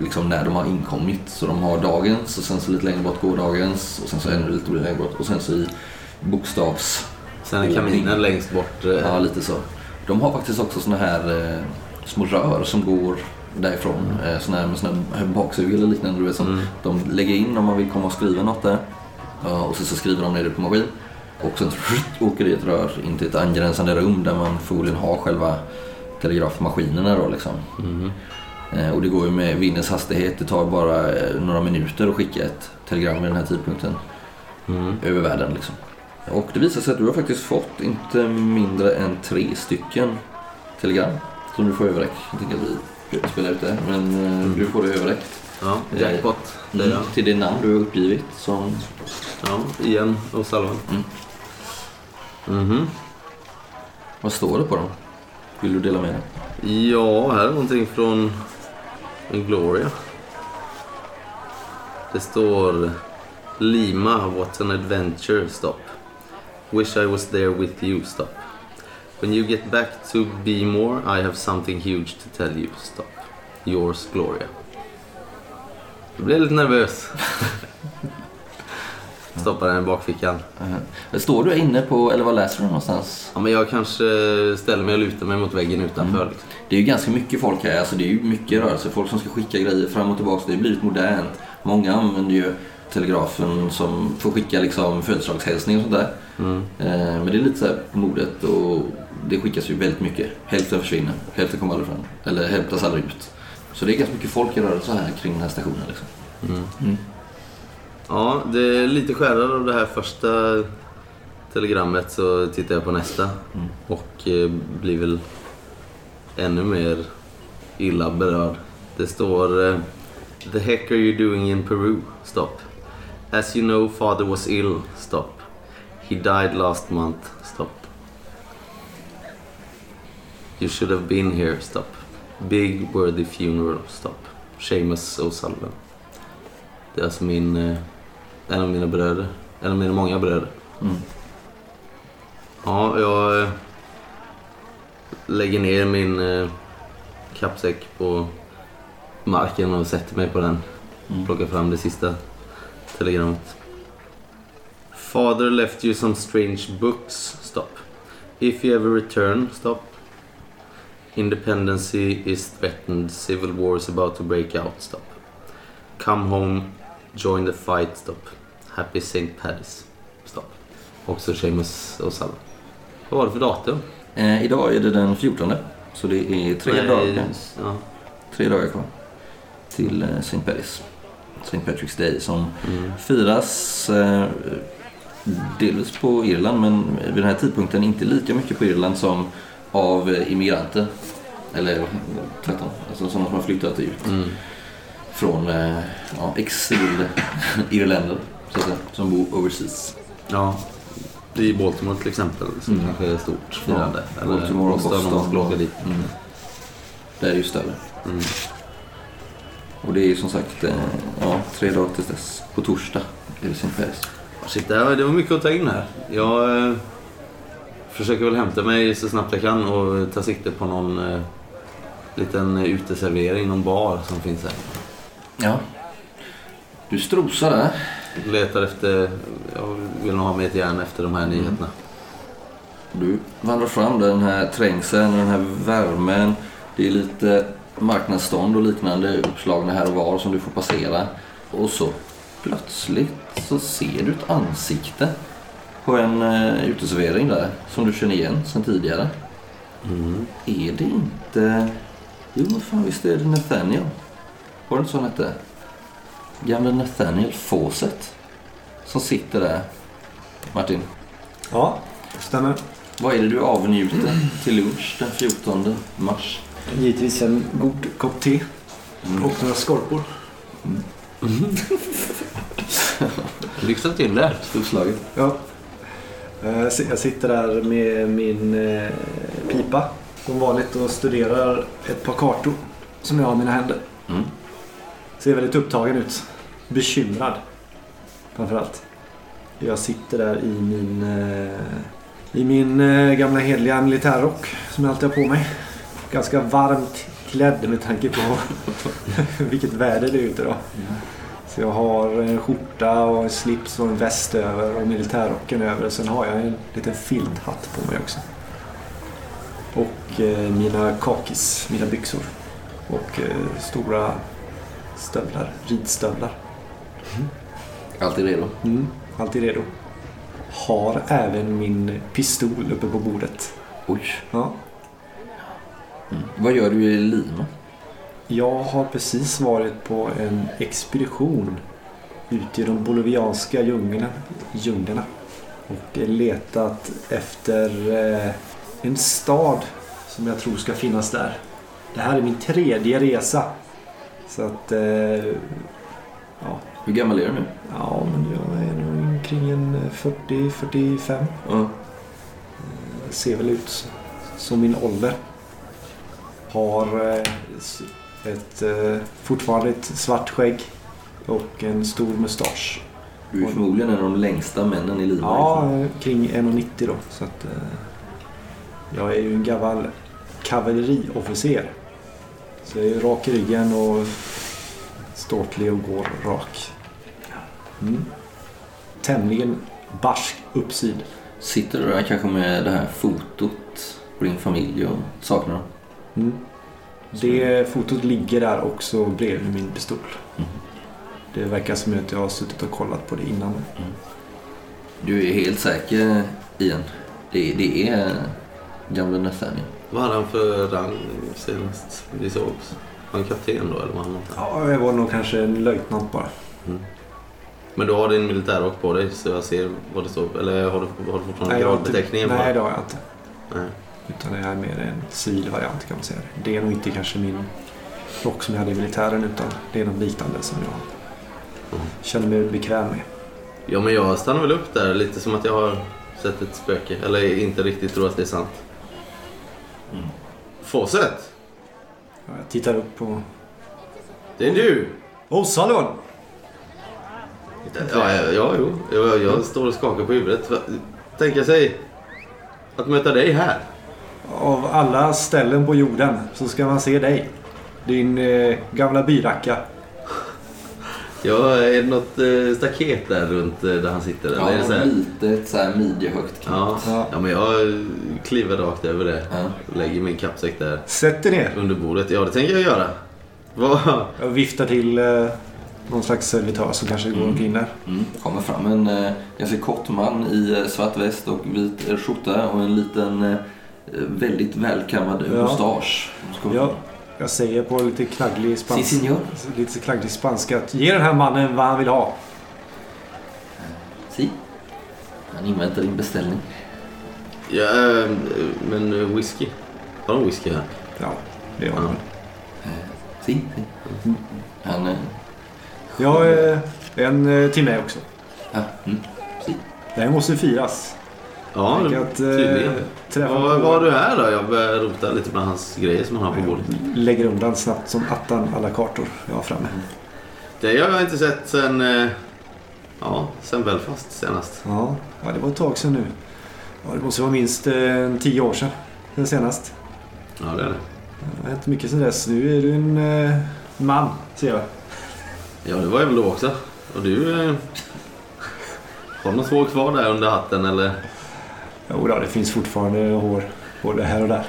liksom när de har inkommit. Så de har dagens och sen så lite längre bort gårdagens och sen så ännu lite längre bort och sen så i bokstavs Sen är kaminen längst bort. eh, Ja, lite så. De har faktiskt också såna här eh, små rör som går därifrån. Eh, såna här med såna här baksug eller liknande. Du vet, som Mm. De lägger in om man vill komma och skriva något där. Ja, och så, så skriver de ner det på maskin. Och sen åker det i ett rör in till ett angränsande rum där man förmodligen har själva telegrafmaskinerna då liksom. Mhm. Eh, och det går ju med vindens hastighet. Det tar bara eh, några minuter att skicka ett telegram vid den här tidpunkten Mm. över världen. Liksom. Och det visar sig att du har faktiskt fått inte mindre än tre stycken telegram som du får överräckt. Jag tänker att vi spelar ut det, men eh, du får det överräckt. Ja, jackpot. Det Mm. Till det namn du har uppgivit som... Ja, Ian och Salvan. Mm. Mhm. Vad står det på dem? Vill du dela med dig? Ja, här är någonting från Gloria. Det står Lima, what an adventure, stop. Wish I was there with you, stop. When you get back to be more, I have something huge to tell you, stop. Yours, Gloria. Jag blev lite nervös. Stoppar den i bakfickan. Uh, står du inne på, eller vad läser du någonstans? Ja, men jag kanske ställer mig och lutar mig mot väggen utanför. Liksom. Det är ju ganska mycket folk här. Alltså det är ju mycket rörelse. Folk som ska skicka grejer fram och tillbaka. Det har blivit modernt. Många använder ju telegrafen som får skicka liksom födelsedagshälsning och sånt där. Mm. Eh, Men det är lite så här på modet och det skickas ju väldigt mycket. Hälften försvinner, hälften kommer aldrig fram. Eller hämtas aldrig ut. Så det är ganska mycket folk i rörelse här kring den här stationen. Liksom. Mm. Ja, det är lite skärrad av det här första telegrammet så tittar jag på nästa. Mm. Och eh, blir väl ännu mer illa berörd. Det står eh, The heck are you doing in Peru? Stop. As you know, father was ill. Stop. He died last month. Stop. You should have been here. Stop. Big worthy funeral. Stop. Seamus O'Sullivan. Det är alltså min, eh, en av mina bröder. En av mina många bröder. Mm. Ja, jag eh, lägger ner min eh, kappsäck på marken och sätter mig på den. Mm. Plockar fram det sista telegrammet. Father left you some strange books. Stop. If you ever return, stop. Independency is threatened. Civil war is about to break out. Stop. Come home. Join the fight. Stop. Happy St. Paddy's. Stop. Också Seamus O'Sullivan. Vad var det för datum? Eh, idag är det den 14. Så det är tre, Nej, dagar, Ja. tre dagar kvar till eh, St. Patrick's. St. Patrick's Day som Mm. firas eh, delvis på Irland men vid den här tidpunkten inte lika mycket på Irland som av eh, immigranter. Eller tvärtom, alltså sådana som har flyttat ut Mm. från eh, ja, exil-irländare så att säga, som bor overseas. Ja. I Baltimore till exempel, som Mm. kanske är stort firande. Eller Baltimore och Boston om man skulle åka Boston. dit. Mm. Där är ju större. Mm. Och det är ju som sagt eh, ja, tre dagar tills dess. På torsdag är det St. Patrick's. Shit, det, här, det var mycket att ta in här. Jag eh, försöker väl hämta mig så snabbt jag kan och ta sikte på någon eh, liten eh, uteservering, någon bar som finns här. Ja. Du strosar där. Letar efter, jag vill nog ha med ett järn efter de här nyheterna. Du vandrar fram där, den här trängseln och den här värmen. Det är lite marknadsstånd och liknande uppslagna här och var som du får passera. Och så plötsligt så ser du ett ansikte på en uh, uteservering där som du känner igen sedan tidigare. Mm. Är det inte... Jo, fan visst är det Nathaniel? Var det inte så han hette? Gamle Nathaniel Fawcett som sitter där. Martin, Ja, stämmer. vad är det du avnjuter till lunch den 14 mars? Givetvis en god kopp te och några skorpor. Lyxa till det. Storslaget. Ja. Eh, Jag sitter där med min eh, pipa som vanligt och studerar ett par kartor som jag har i mina händer. Mm. Ser väldigt upptagen ut. Bekymrad. Framförallt. Jag sitter där i min, eh, i min eh, gamla hedliga militärrock som jag alltid har på mig. Ganska varmt klädd med tanke på vilket väder det är ute idag. Så jag har en skjorta och en slips och en väst över och militärrocken över. Sen har jag en liten filthatt på mig också. Och eh, mina kakis, mina byxor. Och stora stövlar, ridstövlar. Alltid redo. Mm, alltid redo. Har även min pistol uppe på bordet. Oj. Ja. Vad gör du i Lima? Jag har precis varit på en expedition ute i de bolivianska djunglerna, djunglerna och letat efter eh, en stad som jag tror ska finnas där. Det här är min tredje resa. Så att... Eh, ja, Hur gammal är du nu? ja, men jag är nog kring en 40-45. Ja. Ser väl ut som min ålder. Har eh, ett, eh, fortfarande ett svart skägg och en stor mustasch. Du är förmodligen en av de längsta männen i livet. Ja, eh, kring 1,90 då. Så att, eh, jag är ju en gammal kavalleriofficer. Så jag är rak i ryggen och ståtlig och går rak. Mm. Tämligen barsk uppsyd. Sitter du där kanske med det här fotot på din familj och saknar dem? Mm. Det fotot ligger där också bredvid min pistol. Mm. Det verkar som att jag har suttit och kollat på det innan. Du är helt säker Ian? Det, det är gamle Nathaniel. Vad hade han för rang senast vi sågs? Var han kapten då eller var han något? Ja, jag var nog kanske en löjtnant bara. Men du har din militärrock på dig så jag ser vad det står. Eller har du, har du fortfarande jag har inte- gradbeteckningen? Nej, det har jag inte. Nej. Utan det är mer en civil variant kan man säga. Det är nog inte kanske min rock som jag hade i militären utan det är något liknande som jag Mm. känner mig bekväm med. Ja men jag stannar väl upp där lite som att jag har sett ett spöke. Eller inte riktigt tror att det är sant. Mm. Ja, Jag tittar upp på... Det är du! Sullivan! Ja, ja, ja jo. Jag, jag står och skakar på huvudet. Tänka sig att möta dig här. Av alla ställen på jorden så ska man se dig. Din eh, gamla byracka. Ja, är det något eh, staket där runt eh, där han sitter? Eller Ja, är det så här? litet så här midjehögt kant. Ja, Ja. men jag kliver rakt över det. Ja. Lägger min kappsäck där Sätt dig ner. under bordet. Ja, det tänker jag göra. Vad? Jag viftar till eh, någon slags servitör som kanske går omkring där. Mm. kommer fram en eh, ganska kort man i svart väst och vit skjorta och en liten eh, väldigt välkammad Ja. mustasch. Ska- Ja, jag säger på lite knagglig Si, spanska. Lite knagglig spanska att ge den här mannen vad han vill ha. Si. Han inväntar din beställning. Ja, eh, men eh, whisky. Har de whisky här? Ja, det var Ja. det. Si. si. Han... eh, Ja, eh, en eh, till mig också. Ja. Mm. Si. Det här måste firas. Ja, att, eh, träffa på- vad har du här då? Jag börjar rota lite bland hans grejer som han har på bordet. Lägger undan snabbt som attan alla kartor jag har framme. Det har jag inte sett sen... eh, Ja, sen Belfast senast. Ja, ja, det var ett tag sedan nu. Ja, det måste vara minst eh, tio år sedan. Den senast. Ja, det är det. Det har hänt mycket sedan dess. Nu är du en eh, man, ser jag. Ja, det var jag väl då också. Och du... Eh, har du något hår kvar där under hatten eller? Jo, då, det finns fortfarande hår både här och där.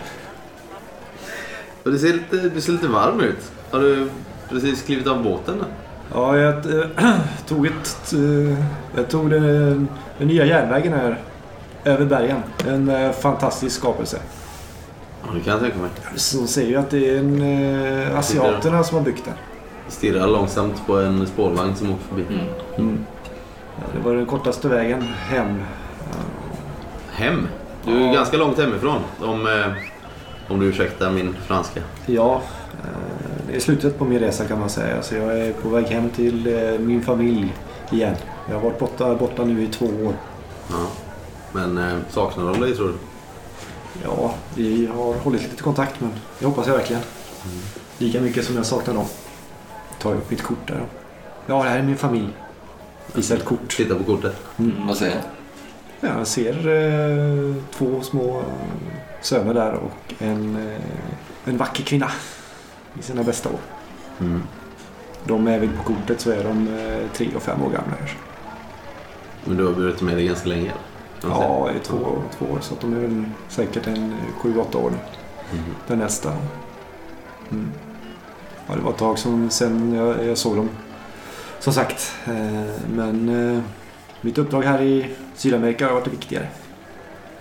Och Du ser, lite, du ser lite varm ut. Har du precis klivit av båten? då? Ja, jag eh, tog ett... Eh, jag tog den, den nya järnvägen här över bergen. En eh, fantastisk skapelse. Ja, det kan jag tänka mig. Så säger ju att det är en, eh, asiaterna som har byggt den. Stirrar långsamt på en spårvagn som åker förbi. Mm. Mm. Ja, det var den kortaste vägen hem. Hem? Du är Ja. ganska långt hemifrån. Om, eh, om du ursäktar min franska. Ja, eh, det är slutet på min resa kan man säga. Så jag är på väg hem till eh, min familj igen. Jag har varit borta, borta nu i två år. Ja. Men saknar de dig tror du? Ja, vi har hållit lite kontakt men det hoppas jag verkligen. Lika mycket som jag saknar dem. Tar jag upp mitt kort där. Ja, det här är min familj. Visa ett kort. Titta på kortet. Mm. Vad säger jag? Ja, jag ser eh, två små söner där och en, eh, en vacker kvinna. I sina bästa år. Mm. De är väl på kortet så är de eh, tre och fem år gamla. Här. Men du har burit med dig ganska länge? Kan man säga. Ja, två, två år. Så att de är väl säkert en eh, sju, åtta år nu. Mhm. Den nästa. Mm. Ja, det var ett tag som, sen jag, jag såg dem. Som sagt. Eh, men eh, mitt uppdrag här i Sydamerika har varit viktigare.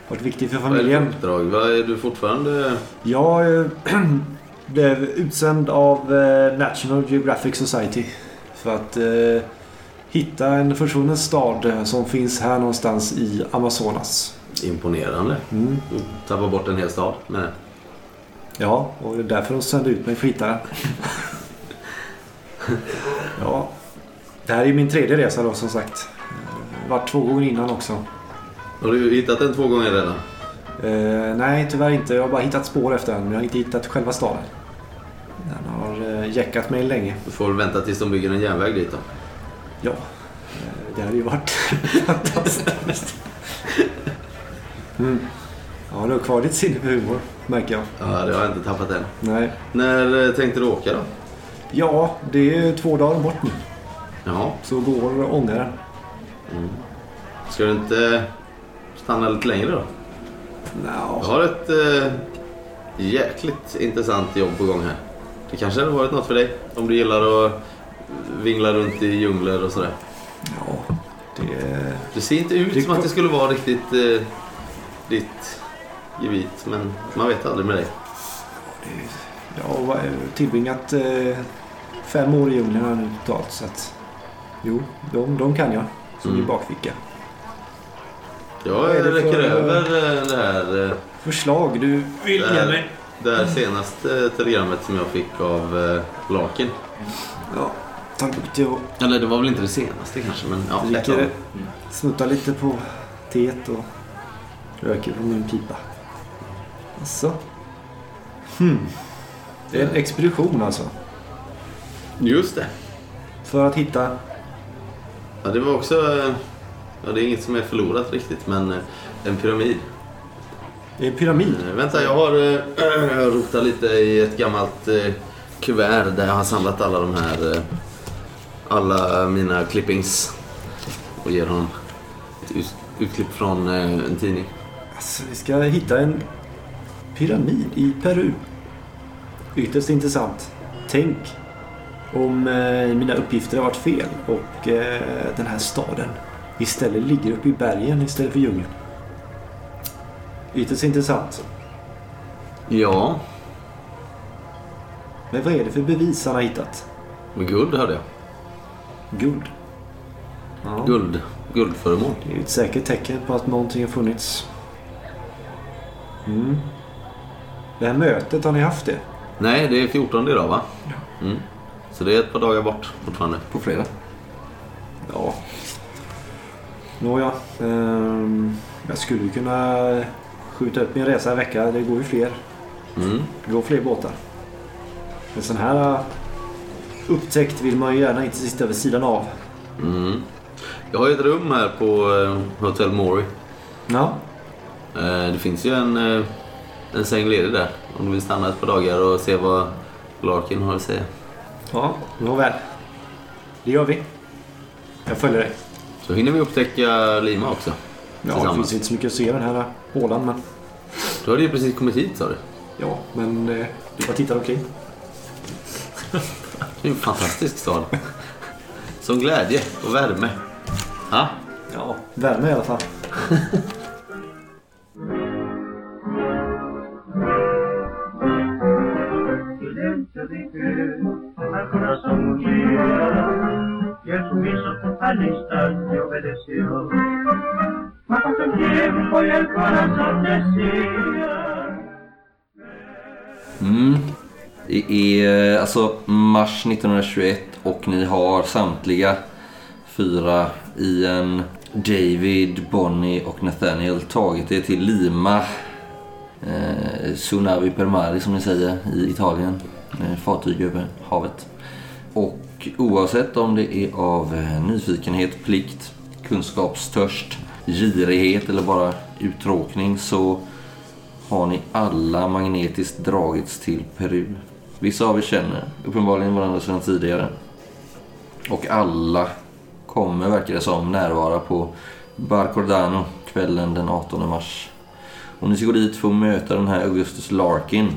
Varit viktigt för Vad är familjen. uppdrag? Vad är du fortfarande... Jag eh, blev utsänd av eh, National Geographic Society för att eh, hitta en försvunnen stad som finns här någonstans i Amazonas. Imponerande. Mm. Du tappar bort en hel stad med det. Ja, och det är därför de sände ut mig för att hitta den. ja. Det här är min tredje resa då som sagt. Varit två gånger innan också. Har du hittat den två gånger redan? Eh, nej, tyvärr inte. Jag har bara hittat spår efter den, men jag har inte hittat själva staden. Den har eh, jäckat mig länge. Du får vänta tills de bygger en järnväg dit då. Ja, eh, det hade ju varit fantastiskt. Mm. Ja, du har kvar ditt sinne för humor, märker jag. Ja, det har jag inte tappat än. Nej. När eh, tänkte du åka då? Ja, det är två dagar bort nu. Ja. Så går ångaren. Ska du inte stanna lite längre då? Jag har ett eh, jäkligt intressant jobb på gång här. Det kanske hade varit något för dig om du gillar att vingla runt i djungler och sådär. Ja, det... Det ser inte ut Det som att det skulle vara riktigt eh, ditt gebit, men man vet aldrig med dig. Jag har tillbringat eh, fem år i djungeln här nu totalt. Så att, jo, de, de kan jag. Som Mm. i bakficka. Jag är det räcker för- över eh, det här, eh, Förslag du vill det ge här, mig? det här senaste telegrammet som jag fick av eh, Larkin. Ja, tack till att Eller det var väl inte det senaste kanske, men ja, dricker, dem. snuttar lite på teet och röker på min pipa. Alltså. Hmm. Det är en expedition alltså. Just det. För att hitta... Ja, det var också... eh, Ja, det är inget som är förlorat riktigt, men eh, en pyramid. Det är en pyramid. Eh, Vänta, jag har eh, jag har rotat lite i ett gammalt eh, kuvert där jag har samlat alla de här... Eh, alla mina clippings. Och ger honom ett ut, utklipp från eh, en tidning. Alltså, vi ska hitta en pyramid i Peru. Ytterst intressant. Tänk om eh, mina uppgifter har varit fel och eh, den här staden istället ligger uppe i bergen istället för djungeln. Ytterst intressant. Ja, Men vad är det för bevis han har hittat? guld hörde jag. Guld. Ja, Guld. Guldföremål. Det är ett säkert tecken på att någonting har funnits. Mm. Det här mötet, har ni haft det? Nej, det är 14 idag va? Mm. Så det är ett par dagar bort fortfarande. På fredag. Ja. Nåja. ehm, jag skulle kunna skjuta upp min resa en vecka. Det går ju fler. Mm. Det går fler båtar. En sån här uh, upptäckt vill man ju gärna inte sitta vid sidan av. Mm. Jag har ju ett rum här på eh, Hotel Mori. Ja. Eh, det finns ju en, eh, en säng ledig där. Om du vill stanna ett par dagar och se vad Larkin har att säga. Ja, nåväl. Det gör vi. Jag följer dig. Så hinner vi upptäcka Lima också. Ja, det finns inte så mycket att se i den här hålan men... Du hade ju precis kommit hit sa du. Ja, men eh, du bara tittar omkring. Det är en fantastisk stad. Som glädje och värme. Ha? Ja, värme i alla fall. corazón muriera y el sumiso al instante obedeció. Mas pasó el tiempo y el corazón decía Mm. Det eh, är alltså mars 1921 och ni har samtliga fyra Ian, David, Bonnie och Nathaniel tagit er till Lima. Eh, Sunavi per mare som ni säger i Italien. Eh, fartyg över havet. Och oavsett om det är av eh, nyfikenhet, plikt, kunskapstörst, girighet eller bara uttråkning så har ni alla magnetiskt dragits till Peru. Vissa av er känner uppenbarligen varandra sedan tidigare. Och alla kommer, verkar det som, närvara på Bar Cordano kvällen den 18 mars. Och ni ska gå dit för att möta den här Augustus Larkin.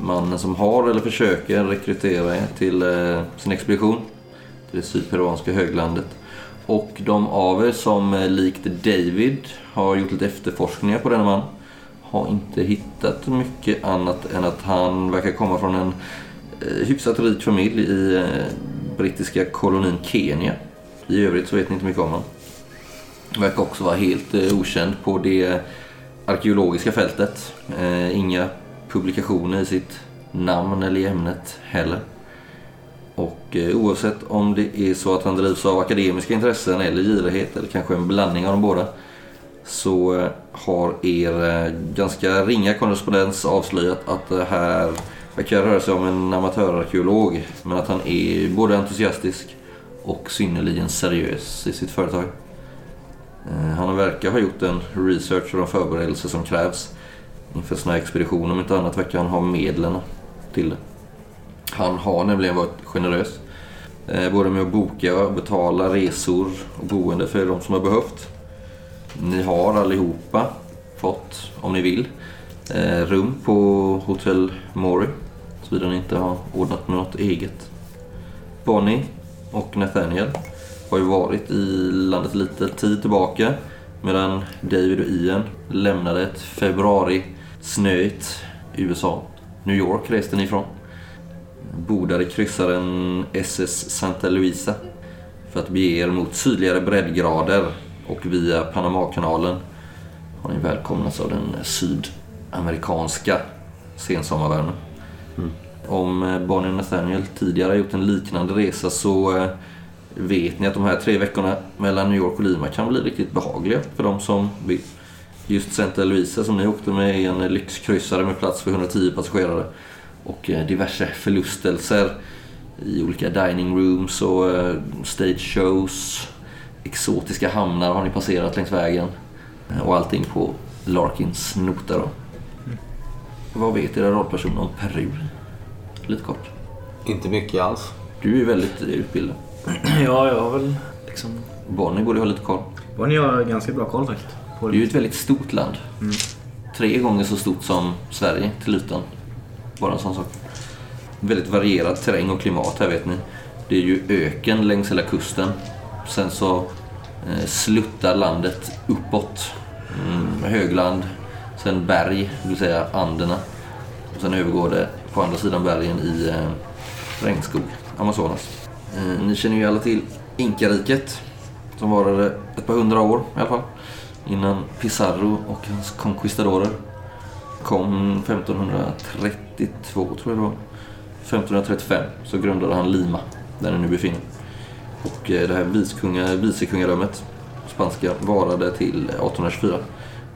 Mannen som har eller försöker rekrytera er till eh, sin expedition. Till det sydperuanska höglandet. Och de av er som eh, likt David har gjort lite efterforskningar på denna man har inte hittat mycket annat än att han verkar komma från en eh, hyfsat rik familj i eh, brittiska kolonin Kenya. I övrigt så vet ni inte mycket om honom. Verkar också vara helt eh, okänd på det arkeologiska fältet. Eh, inga publikationer i sitt namn eller i ämnet heller. Och eh, oavsett om det är så att han drivs av akademiska intressen eller girighet eller kanske en blandning av de båda så eh, har er eh, ganska ringa korrespondens avslöjat att det här verkar röra sig om en amatörarkeolog men att han är både entusiastisk och synnerligen seriös i sitt företag. Eh, han verkar ha gjort den research och de förberedelser som krävs inför sådana här expeditioner. Om inte annat verkar han ha medlen till det. Han har nämligen varit generös. Eh, både med att boka och betala resor och boende för de som har behövt. Ni har allihopa fått, om ni vill, eh, rum på Hotel Mori. Såvida ni inte har ordnat med något eget. Bonnie och Nathaniel har ju varit i landet lite tid tillbaka. Medan David och Ian lämnade ett februari snöigt USA. New York reste ni ifrån. Bordade kryssaren SS Santa Luisa för att bege er mot sydligare breddgrader och via Panamakanalen har ni välkomnats av den sydamerikanska sensommarvärmen. Om eh, Bonnie och Nathaniel tidigare gjort en liknande resa så eh, vet ni att de här tre veckorna mellan New York och Lima kan bli riktigt behagliga för de som vill. Just Santa Luisa som ni åkte med är en lyxkryssare med plats för 110 passagerare och eh, diverse förlustelser i olika dining rooms och eh, stage shows. Exotiska hamnar har ni passerat längs vägen Eh, och allting på Larkins nota då. Vad vet era rollpersoner om Peru? Lite kort. Inte mycket alls. Du är väldigt utbildad. Ja, jag har väl liksom... Bonnie borde ha lite koll. Bonnie har ganska bra koll faktiskt. Det är ju ett väldigt stort land. Tre gånger så stort som Sverige till ytan. Bara en sån sak. Väldigt varierad terräng och klimat här vet ni. Det är ju öken längs hela kusten. Sen så eh, sluttar landet uppåt. Mm, högland. Sen berg, det vill säga Anderna. Och sen övergår det på andra sidan bergen i eh, regnskog, Amazonas. Eh, ni känner ju alla till Inkariket som varade ett par hundra år i alla fall. Innan Pizarro och hans conquistadorer kom 1532 tror jag det var. 1535 så grundade han Lima, där den nu befinner Och eh, det här vicekungarömmet, vicekungadömet, spanska, varade till 1824.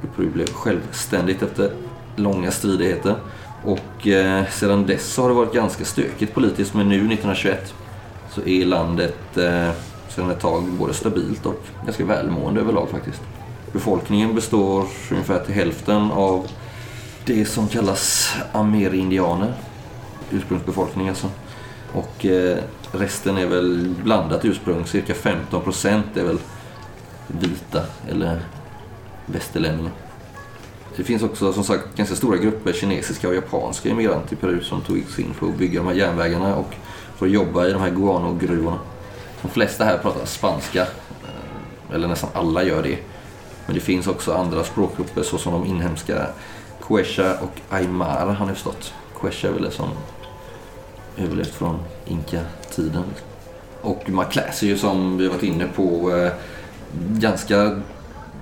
Det Peru blev självständigt efter långa stridigheter. Och eh, sedan dess har det varit ganska stökigt politiskt men nu 1921 så är landet eh, sedan ett tag både stabilt och ganska välmående överlag faktiskt. Befolkningen består ungefär till hälften av det som kallas amerindianer. Ursprungsbefolkning alltså. Och eh, resten är väl blandat ursprung. Cirka 15 procent är väl vita eller västerlänningar. Det finns också som sagt ganska stora grupper kinesiska och japanska immigranter i Peru som tog sig in för att bygga de här järnvägarna och för att jobba i de här guanogruvorna. De flesta här pratar spanska, eh, eller nästan alla gör det. Men det finns också andra språkgrupper såsom de inhemska Quechua och Aymara har ni förstått. Quechua är väl det som överlevt från Inka-tiden. Och man klär sig ju som vi varit inne på eh, ganska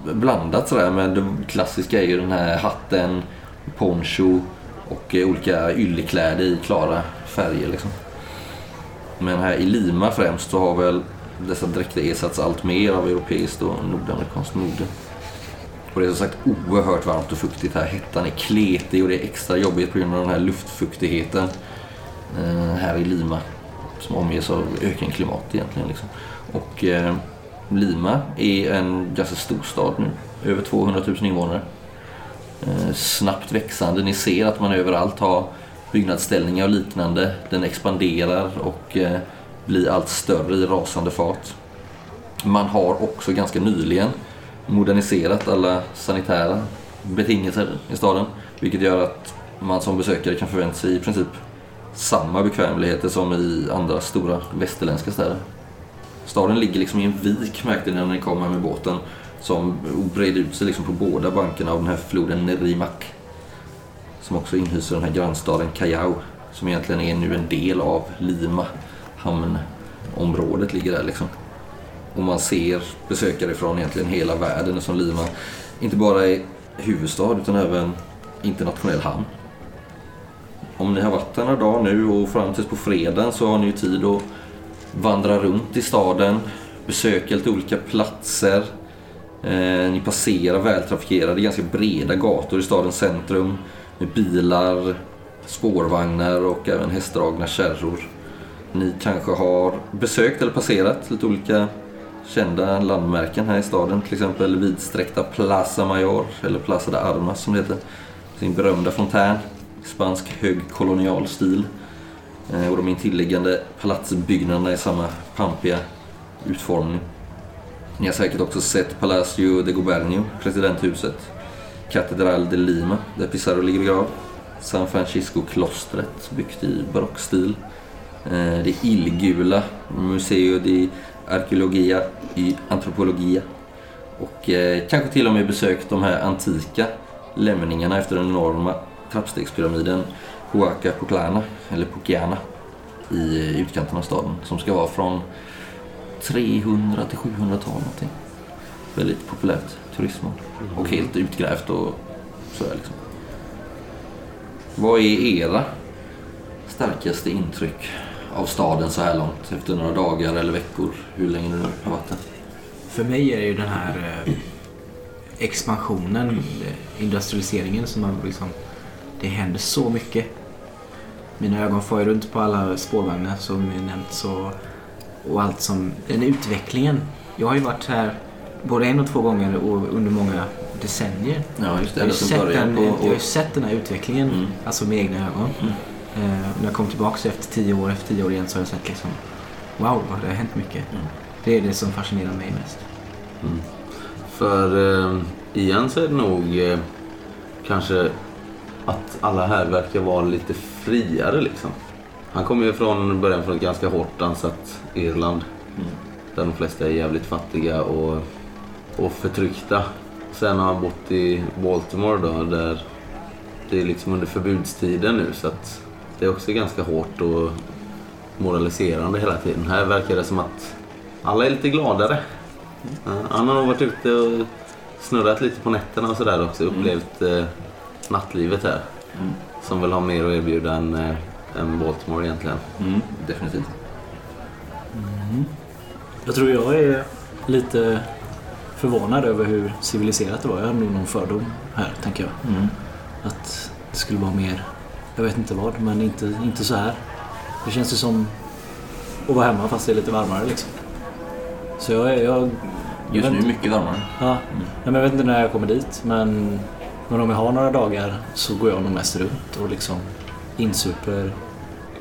blandat sådär. Men det klassiska är ju den här hatten, poncho och eh, olika yllekläder i klara färger liksom. Men här i Lima främst så har väl dessa dräkter ersatts allt mer av europeiskt och nordamerikanskt mode. Och det är som sagt oerhört varmt och fuktigt här. Hettan är kletig och det är extra jobbigt på grund av den här luftfuktigheten eh, här i Lima. Som omges av ökenklimat egentligen. Liksom. Och eh, Lima är en ganska stor stad nu. Över 200 000 invånare. Eh, snabbt växande. Ni ser att man överallt har byggnadsställningar och liknande. Den expanderar och eh, blir allt större i rasande fart. Man har också ganska nyligen moderniserat alla sanitära betingelser i staden. Vilket gör att man som besökare kan förvänta sig i princip samma bekvämligheter som i andra stora västerländska städer. Staden ligger liksom i en vik märkte ni när ni kom här med båten som breder ut sig liksom på båda bankerna av den här floden Nerimak Som också inhyser den här grannstaden Callao som egentligen är nu en del av Lima. Hamnområdet ligger där liksom. Och man ser besökare från egentligen hela världen som Lima inte bara är huvudstad utan även internationell hamn. om ni har varit här några dagar nu och fram tills på fredagen så har ni ju tid att vandra runt i staden, besöka lite olika platser. Eh, ni passerar vältrafikerade, ganska breda gator i stadens centrum med bilar, spårvagnar och även hästdragna kärror. Ni kanske har besökt eller passerat lite olika kända landmärken här i staden. Till exempel vidsträckta Plaza Mayor, eller Plaza de Armas som det heter. Sin berömda fontän, spansk högkolonial stil. Eh, och de intilliggande palatsbyggnaderna i samma pampiga utformning. Ni har säkert också sett Palacio de Gobernio, presidenthuset. Catedral de Lima, där Pizarro ligger begravd, San Francisco-klostret, byggt i barockstil. Eh, det illgula Museo de Arkeologia y Antropologia. Och eh, kanske till och med besökt de här antika lämningarna efter den enorma trappstegspyramiden Huaca Puclana, eller Puciana, i utkanten av staden. Som ska vara från 300 till 700-tal någonting. Väldigt populärt turistmål. Och helt utgrävt och sådär liksom. Vad är era starkaste intryck av staden så här långt? Efter några dagar eller veckor? Hur länge ni nu har varit där? För mig är det ju den här eh, expansionen, eh, industrialiseringen som har liksom... Det händer så mycket. Mina ögon får ju runt på alla spårvagnar som är nämnt så, och allt som... Den utvecklingen. Jag har ju varit här både en och två gånger och under många decennier. Ja, just det. Jag har, ju sett den, på... jag har Och, sett den här utvecklingen, Mm. alltså med egna ögon. Mm. Eh, när jag kom tillbaka efter tio år, efter tio år igen så har jag sett liksom Wow, vad det har hänt mycket. Mm. Det är det som fascinerar mig mest. För eh, igen så är det nog eh, kanske att alla här verkar vara lite friare liksom. Han kommer ju från början från ett ganska hårt ansatt Irland. Mm. Där de flesta är jävligt fattiga och, och förtryckta. Sen har han bott i Baltimore då där det är liksom under förbudstiden nu så att det är också ganska hårt och moraliserande hela tiden. Här verkar det som att alla är lite gladare. Han har nog varit ute och snurrat lite på nätterna och sådär också. Upplevt eh, nattlivet här. Mm. Som väl har mer att erbjuda än, eh, än Baltimore egentligen. mm, definitivt. Jag tror jag är lite förvånad över hur civiliserat det var. Jag har nog någon fördom här, tänker jag. Mm. Att det skulle vara mer, jag vet inte vad, men inte, inte så här. Det känns ju som att vara hemma fast det är lite varmare liksom. Så jag, jag Just nu är mycket varmare. Ja, Nej, men jag vet inte när jag kommer dit men, men om jag har några dagar så går jag nog mest runt och liksom insuper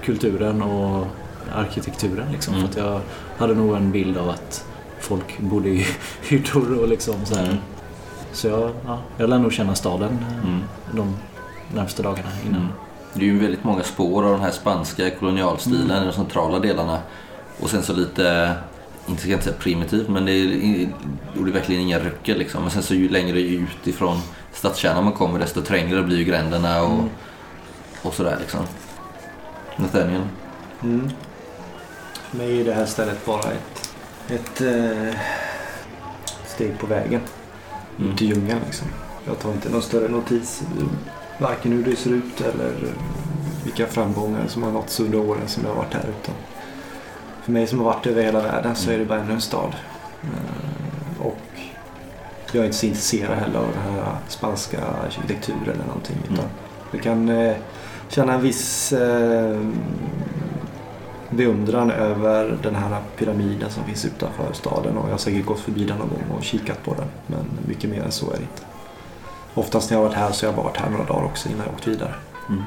kulturen och arkitekturen. Liksom, Mm. För jag hade nog en bild av att folk bodde i hyddor och liksom så här. Mm. Så jag, ja, jag lär nog känna staden eh, Mm. de närmaste dagarna innan. Mm. Det är ju väldigt många spår av den här spanska kolonialstilen i de centrala delarna. Och sen så lite, inte ska jag säga primitivt, men det är, gjorde verkligen inga röcker liksom. Men sen så ju längre ut ifrån stadskärnan man kommer desto trängre blir ju gränderna och, och sådär liksom. Nathaniel? Mm. För mig är det här stället bara ett, ett eh, steg på vägen Mm. ut i djungeln. Liksom. Jag tar inte någon större notis varken hur det ser ut eller vilka framgångar som har nåtts under åren som jag har varit här. Utan för mig som har varit över hela världen så är det bara ännu en stad. Eh, Och jag är inte så intresserad heller av den här spanska arkitekturen eller någonting. Utan Mm. jag kan eh, känna en viss eh, beundran över den här pyramiden som finns utanför staden och jag har säkert gått förbi den någon gång och kikat på den. Men mycket mer än så är det inte. Oftast när jag har varit här så har jag bara varit här några dagar också innan jag åkt vidare. Mm.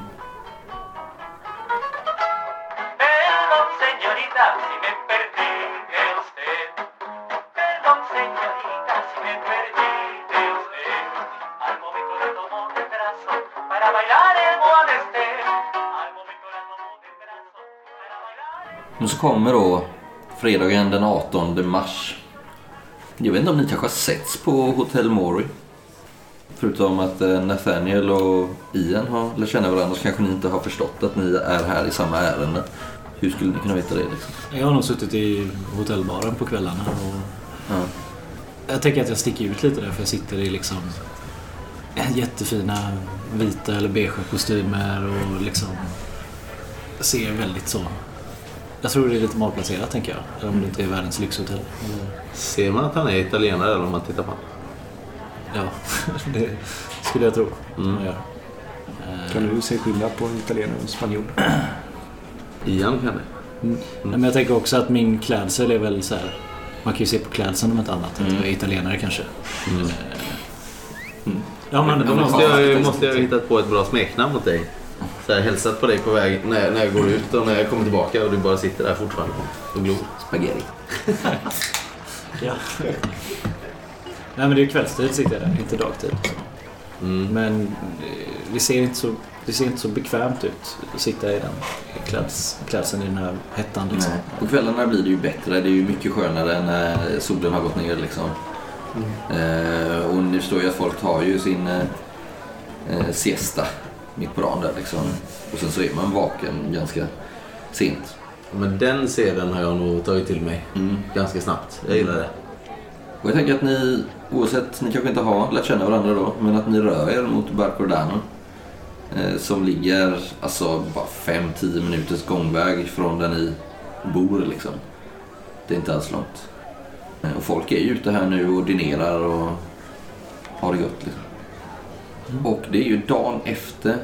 Men så kommer då fredagen den 18 mars. Jag vet inte om ni kanske har setts på Hotel Mori? Förutom att eh, Nathaniel och Ian har lärt känna varandra så kanske ni inte har förstått att ni är här i samma ärende. Hur skulle ni kunna veta det liksom? Jag har nog suttit i hotellbaren på kvällarna och Ja. jag tänker att jag sticker ut lite där för jag sitter i liksom jättefina vita eller beige kostymer och liksom ser väldigt så... Jag tror det är lite malplacerat tänker jag. Eller om det inte är världens lyxhotell. Eller- Ser man att han är italienare eller om man tittar på honom? Ja, det skulle jag tro. Mm. Man gör. Eh, Kan du se skillnad på en italienare och en spanjor? Ian kan det. Nej, men jag tänker också att min klädsel är väl så här. Man kan ju se på klädseln om inte annat. Att jag är italienare kanske. Mm. Ja, men Då de måste jag, måste jag ha hittat på ett bra smeknamn åt dig. Så här, hälsat på dig på väg när, när jag går ut och när jag kommer tillbaka och du bara sitter där fortfarande och glor. Spaghetti. Ja. Nej men det är ju kvällstid sitter jag där, inte dagtid. Mm. Men eh, det ser, inte så, det ser inte så bekvämt ut att sitta i den kläds, klädseln i den här hettan. Liksom. Nej. På kvällarna blir det ju bättre. Det är ju mycket skönare när solen har gått ner. Liksom. Eh, och nu står ju att folk tar ju sin eh, eh, siesta mitt på dagen där liksom. Och sen så är man vaken ganska sent. Men den scenen har jag nog tagit till mig Mm. ganska snabbt. Jag gillar det. Och jag tänker att ni, oavsett, ni kanske inte har lärt känna varandra då, men att ni rör er mot Barcordano. Eh, som ligger alltså bara 5-10 minuters gångväg från där ni bor liksom. Det är inte alls långt. Eh, och folk är ju ute här nu och dinerar och har det gott liksom. Och det är ju dagen efter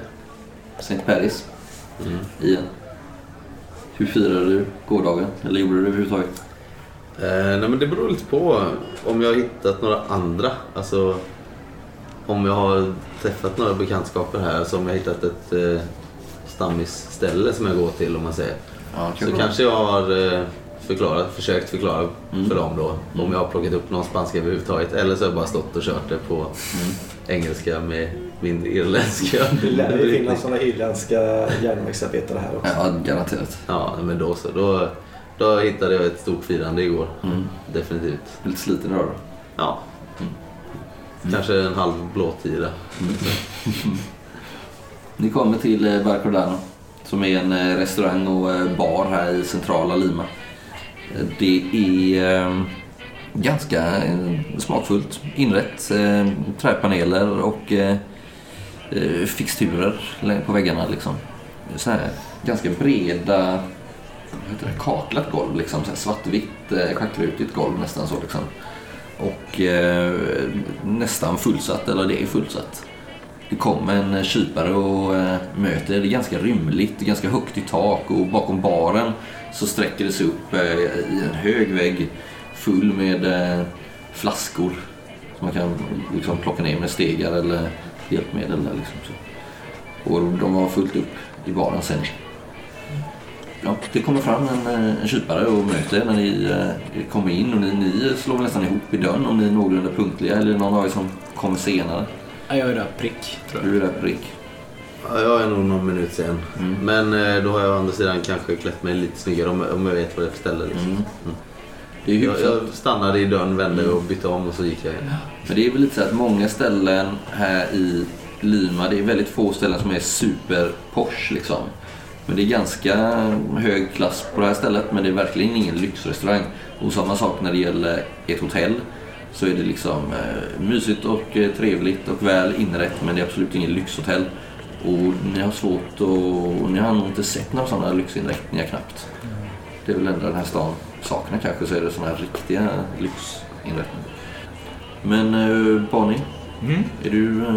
St. Paris Mm. igen. Hur firade du gårdagen? Eller gjorde du det överhuvudtaget? Eh, nej men det beror lite på om jag har hittat några andra. Alltså om jag har träffat några bekantskaper här. Så om jag har hittat ett eh, stammisställe som jag går till om man säger. Ja, Så kanske jag har eh, förklarat, försökt förklara Mm. för dem då. Om jag har plockat upp någon spanska överhuvudtaget. Eller så har jag bara stått och kört det på Mm. engelska med min irländska. Det lär ju finnas sådana irländska järnvägsarbetare här också. Ja, garanterat. Ja, men då så. Då, då hittade jag ett stort firande igår. Mm. Definitivt. Lite sliten idag då? Ja. Kanske en halv blåtira. Ni kommer till eh, Bar Cordano som är en eh, restaurang och eh, bar här i centrala Lima. Det är eh, ganska smakfullt inrätt. Eh, Träpaneler och fixturer på väggarna. Liksom. Så här, ganska breda heter det, kaklat golv. Liksom, så här svartvitt, eh, golv nästan så. Liksom. Och eh, nästan fullsatt, eller det är fullsatt. Det kommer en kypare och eh, möter. Det är ganska rymligt, det är ganska högt i tak och bakom baren så sträcker det sig upp eh, i en hög vägg full med eh, flaskor som man kan liksom plocka ner med stegar eller hjälpmedel. Där, liksom, så. Och de har fullt upp i baren sen. Ja, det kommer fram en, eh, en kypare och möter er när ni eh, kommer in och ni, ni slår väl nästan ihop i dörren om ni är någorlunda punktliga eller någon av er som kommer senare. Ja, jag är där prick, tror jag. Du är där prick. Ja, jag är nog någon minut sen. Mm. Men eh, då har jag å andra sidan kanske klätt mig lite snyggare om, om jag vet vad det är för ställe. Liksom. Mm. Det är Jag, hyfsat. jag stannade i dörren, vände och bytte om och så gick jag in. Men det är väl lite så att många ställen här i Lima, det är väldigt få ställen som är super posh liksom. Men det är ganska hög klass på det här stället men det är verkligen ingen lyxrestaurang. Och samma sak när det gäller ett hotell. Så är det liksom eh, mysigt och eh, trevligt och väl inrett men det är absolut ingen lyxhotell. Och ni har svårt att... Ni har nog inte sett några sådana lyxinrättningar knappt. Det är väl ändå den här stan saknar kanske så är det sådana här riktiga lyxinrättningar. Men eh, Bonnie, Mm. är du eh,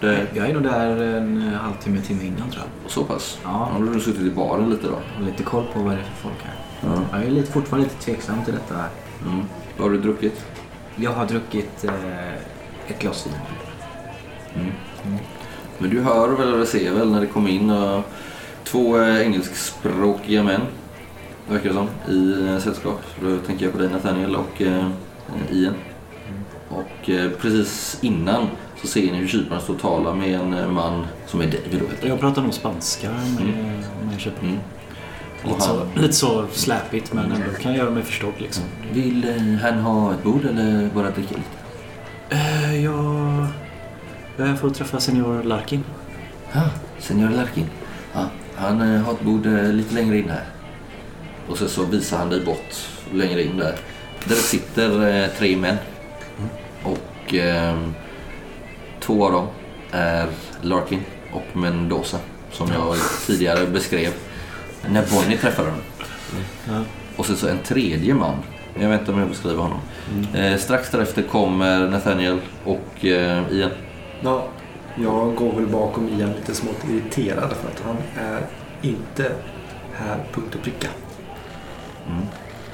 där Jag är nog där en eh, halvtimme, timme innan tror jag. så pass? Ja. Har du suttit i baren lite då? Har lite koll på vad det är för folk här. Ja. Jag är lite, fortfarande lite tveksam till detta här. Mm. Vad har du druckit? Jag har druckit eh, ett glas vin. Men du hör väl eller ser väl när det kommer in eh, två eh, engelskspråkiga män, verkar det som, i eh, sällskap. Då tänker jag på dig Nathaniel och eh, Ian. Och eh, precis innan så ser ni hur kyparen står och talar med en eh, man som är David. Jag pratar nog spanska med, med köparen. Mm. Lite, så, lite så släpigt men ändå kan jag göra mig förstådd liksom. vill eh, han ha ett bord eller bara dricka lite? Eh, jag... Jag att träffa senior Larkin. Ja, senior Larkin. Ja, han eh, har ett bord eh, lite längre in här. Och så, så visar han dig bort längre in där. Där sitter eh, tre män. Och eh, två av dem är Larkin och Mendoza som jag tidigare beskrev när Bonnie träffade. Ja. Och sen så en tredje man. Jag vet inte om jag beskriver honom. Eh, strax därefter kommer Nathaniel och eh, Ian. Ja, jag går väl bakom Ian lite smått irriterad för att han är inte här punkt och pricka.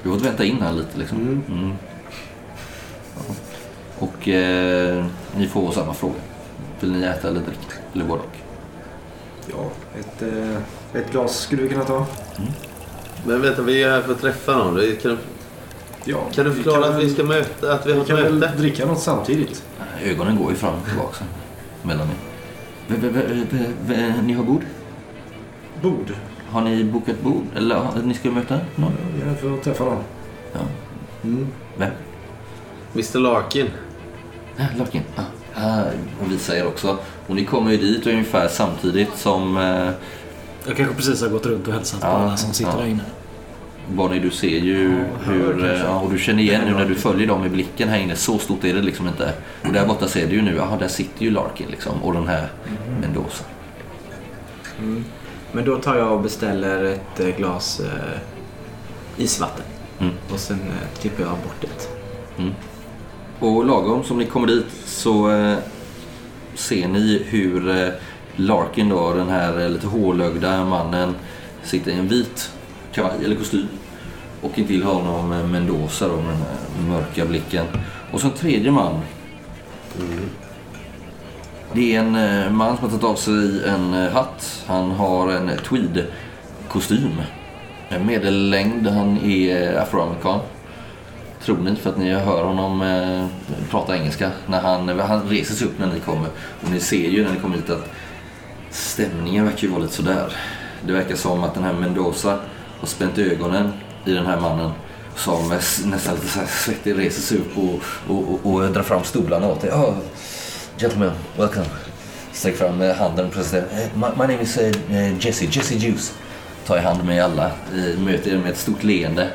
Du har fått vänta in här lite liksom. Mm. Mm. Ja. Och eh, ni får samma fråga. Vill ni äta eller dricka? Eller både och? Ja, ett, eh, ett glas skulle vi kunna ta. Men vänta, vi är här för att träffa någon. Det Kan, Ja, kan du förklara kan att vi ska möta, att vi har Vi ett kan väl möte? dricka något samtidigt. Ögonen går ju fram och tillbaka mellan er. V- v- v- v- v- Ni har bord? Bord. Har ni bokat bord? Eller ja, ni ska möta någon? Vi är här för att träffa någon. Ja. Mm. Vem? Mr Larkin. Ja, Larkin. Ah. Ah, och visar er också. Och ni kommer ju dit ungefär samtidigt som eh, Jag kanske precis har gått runt och hälsat på Ja, alla som sitter ja. där inne. Bonnie, du ser ju Ja, hur... kanske. Ja, och du känner igen nu när du följer dem i blicken här inne. Så stort är det liksom inte. Och där borta ser du ju nu, jaha, där sitter ju Larkin liksom. Och den här Mendoza. Men då tar jag och beställer ett eh, glas eh, isvatten. Mm. Och sen eh, tippar jag bort det. Och lagom som ni kommer dit så eh, ser ni hur eh, Larkin då, den här eh, lite hålögda mannen, sitter i en vit kavaj eller kostym. Och intill honom eh, Mendoza då med den här mörka blicken. Och så en tredje man. Det är en eh, man som har tagit av sig en eh, hatt. Han har en tweed-kostym. En Medellängd, han är afroamerikan. Tror ni för att ni hör honom eh, prata engelska. När han, han reser sig upp när ni kommer. Och ni ser ju när ni kommer hit att stämningen verkar ju vara lite sådär. Det verkar som att den här Mendoza har spänt ögonen i den här mannen. Som är nästan lite så här svettig reser sig upp och, och, och, och drar fram stolarna åt dig. Oh, gentlemen, welcome. Sträcker fram eh, handen och presenterar. Eh, my, my name is uh, Jesse, Jesse Juice. Tar i hand med alla. Möter er med ett stort leende.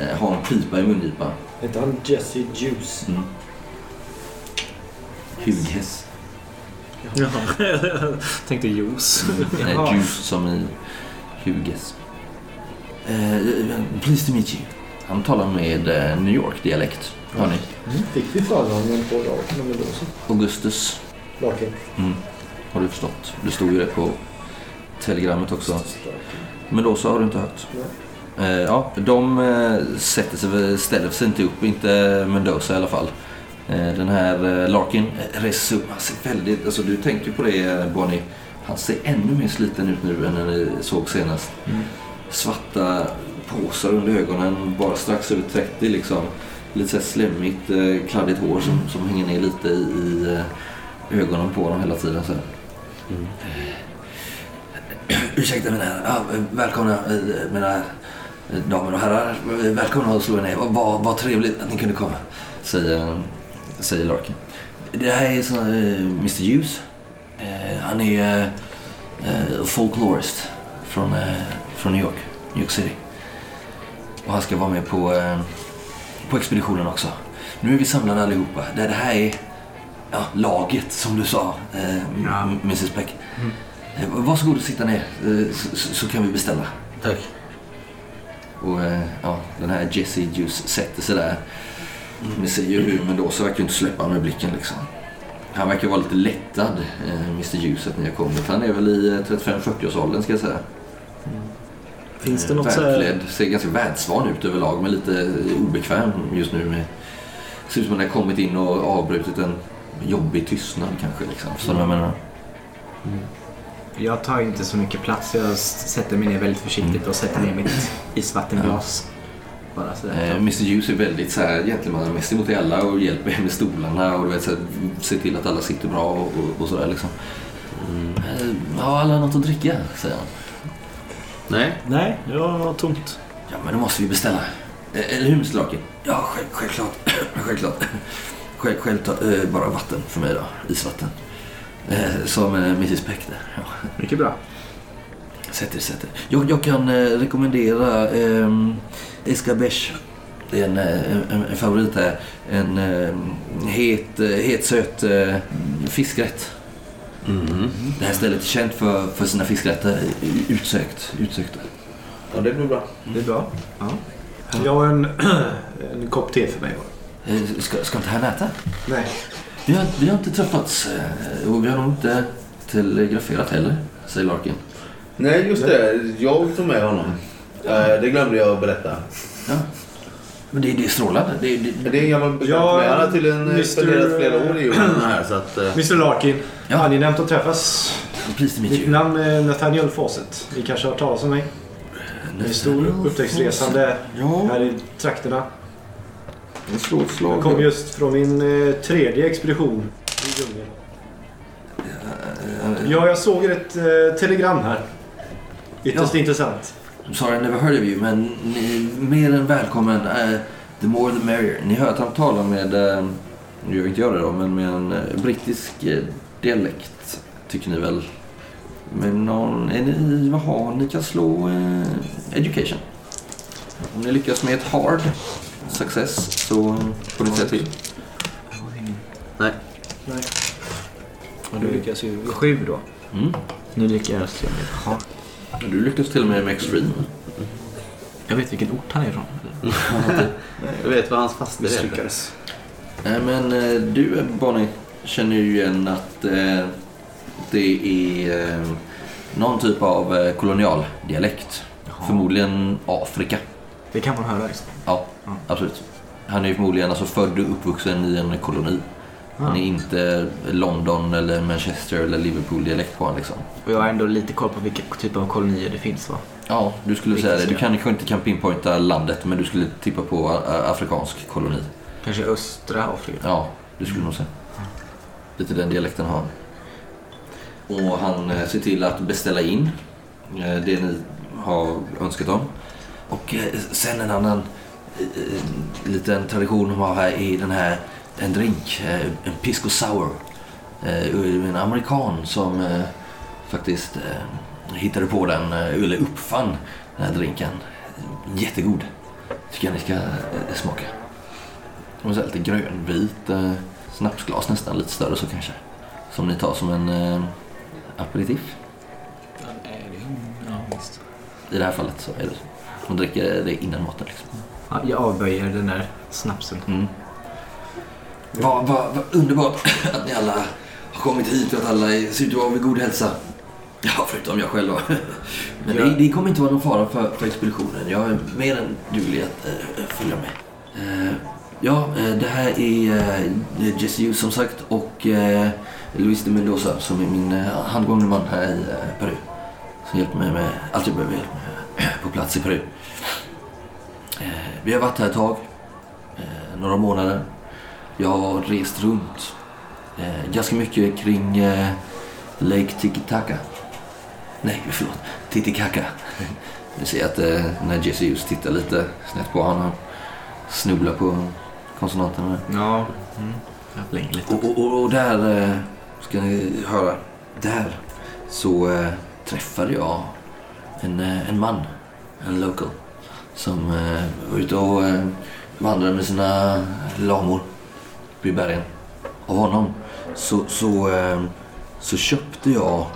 Eh, har en pipa i mungipan. Heter han Jesse Juice? Mm. Hughes. Jaha, jag tänkte juice. Nej, juice som i Hughes. Eh, pleased to meet you. Han talar med eh, New York-dialekt. Har ni? Fick vi förnamnen på Larkin och Mendoza? Augustus. Larkin. Mm. Har du förstått? Det stod ju det på telegrammet också. Men då så har du inte hört. Eh, ja, de eh, sätter sig, ställer sig inte upp, inte Mendoza i alla fall. Eh, den här eh, Larkin eh, upp. Han ser väldigt, alltså du tänkte ju på det eh, Bonnie. Han ser ännu mer sliten ut nu än när ni såg senast. Svarta påsar under ögonen, bara strax över 30 liksom. Lite så slemmigt, eh, kladdigt hår som, som hänger ner lite i, eh, ögonen på dem hela tiden. Så. här. Ursäkta mina. Ja, välkomna eh, mina eh, damer och herrar. Välkomna att slå er ner. Vad, vad, trevligt att ni kunde komma. Säger, säger Larkin. Det här är så, eh, Mr Hughes. Eh, han är eh, folklorist från, från New York. New York City. Och han ska vara med på, på expeditionen också. Nu är vi samlade allihopa. Det, det här är ja, laget som du sa, Ja. Mrs Beck. Eh, Varsågod och sitta ner så, så- så kan vi beställa. Tack. Och eh, ja, den här Jesse Juice sätter sig där. Ni ser ju hur Mendoza verkar inte släppa med blicken liksom. Han verkar vara lite lättad, eh, Mr Juice, att ni har kommit. Han är väl i eh, 35-40-årsåldern ska jag säga. Finns det något så här... Välklädd, ser ganska världsvan ut överlag men lite eh, obekväm just nu. Med, ser ut som att han har kommit in och avbrutit en jobbig tystnad kanske. Liksom. Så jag menar, Jag tar inte så mycket plats. Jag sätter mig ner väldigt försiktigt och sätter ner mitt isvattenglas. Bara sådär. Eh, Mr Hughes är väldigt så här gentlemannamässig mot alla och hjälper er med stolarna och du vet, så här, ser till att alla sitter bra och, och, och sådär liksom. Eh, Har alla något att dricka? säger han. Nej. Nej, det var tomt. Ja men då måste vi beställa. Eh, Eller hur Mr Larkin? Ja själv, självklart. självklart. Själv, självklart eh, bara vatten för mig då. Isvatten. Eh, som eh, Mrs Peck där. Ja. Mycket bra. Sätt er, sätt er. Jag, jag kan eh, rekommendera eh, escabeche. Det är en, en, en favorit här. En eh, het, het söt eh, fiskrätt. Mm. Det här stället är känt för, för sina fiskrätter. Utsökt. Utsökta. Ja, det blir bra. Det är bra. Ja. Jag har en, en kopp te för mig. Eh, Ska, ska inte han äta? Nej. Vi har, vi har inte träffats eh, och vi har nog inte telegraferat heller, säger Larkin. Nej, just det. Jag tog med honom. Eh, Det glömde jag att berätta. Ja. Men det, det är strålande. Det, det, Det är en gammal bekant Ja, med. Han har tydligen eh, Mr. spenderat flera år i jorden här. Så att, Mr Larkin. Ja. Angenämt att träffas. Precis Mitt namn är Nathaniel Fawcett. Ni kanske har hört talas om mig? Är stor upptäcktsresande Ja, här i trakterna. Jag slår ett Jag slag. kom just från min eh, tredje expedition i djungeln. Ja, jag såg ett eh, telegram här. Ytterst Ja. intressant. Sorry, I never heard of you, men ni mer än välkommen. Eh, the more the merrier. Ni hör att han talar med, uh, nu gör inte jag det då, men med en eh, brittisk eh, dialekt. Tycker ni väl? Men någon, är ni, vad har ni kan slå eh, education. Om ni lyckas med ett hard success så får ni säga till. nej. Nej. Och du lyckas ju... Sju då. Mm. Nu lyckas jag med ha. Du lyckas till och med med extreme. Jag vet vilken ort han är ifrån. Jag vet vad hans faster heter. Misslyckades. Nej, men eh, du Bonnie känner ju igen att eh, det är eh, någon typ av eh, kolonialdialekt. Förmodligen Afrika. Det kan man höra liksom. Ja, Ja. absolut. Han är ju förmodligen alltså född och uppvuxen i en koloni. Han är inte London eller Manchester eller Liverpool-dialekt på honom liksom. Och jag har ändå lite koll på vilka typer av kolonier det finns va? Ja, du skulle säga det. Du kanske inte kan pinpointa landet, men du skulle tippa på ä, afrikansk koloni. Kanske östra Afrika. Ja, det skulle nog säga. Lite den dialekten har han. Och han eh, ser till att beställa in eh, det ni har önskat om. Och eh, sen en annan eh, liten tradition de har här är den här en drink, eh, en pisco sour. En amerikan som faktiskt hittade på den, eller uppfann den här drinken. Jättegod. Tycker jag ni ska smaka. Och så lite grönvit snapsglas nästan, lite större så kanske. Som ni tar som en eh, aperitif. Ja, visst. I det här fallet så är det så. Man dricker det innan maten liksom. Ja, jag avböjer den där snapsen. Mm. Vad vad- vad underbart att ni alla har kommit hit och att alla ser ut att vara vid god hälsa. Ja, förutom jag själv då. Men det, det kommer inte vara någon fara för, för expeditionen. Jag är mer än duglig att eh, följa med. Eh, ja, eh, det här är uh, Jesse Hughes som sagt och uh, Luis de Mendoza som är min uh, handgångne man här i uh, Peru. Som hjälper mig med allt jag behöver hjälp med på plats i Peru. Eh, vi har varit här ett tag, eh, några månader. Jag har rest runt eh, ganska mycket kring Lake Titicaca. Nej, förlåt. Titicaca. Du ser att när Jesse Hughes tittar lite snett på honom. Snubblar på konsonanterna. Ja. Mm. Jag länge lite. Och, och, och, där, ska ni höra, där så träffade jag en, en man, en local, som eh, var ute och eh, vandrade med sina lamor vid i bergen. Av honom så, så, eh, så köpte jag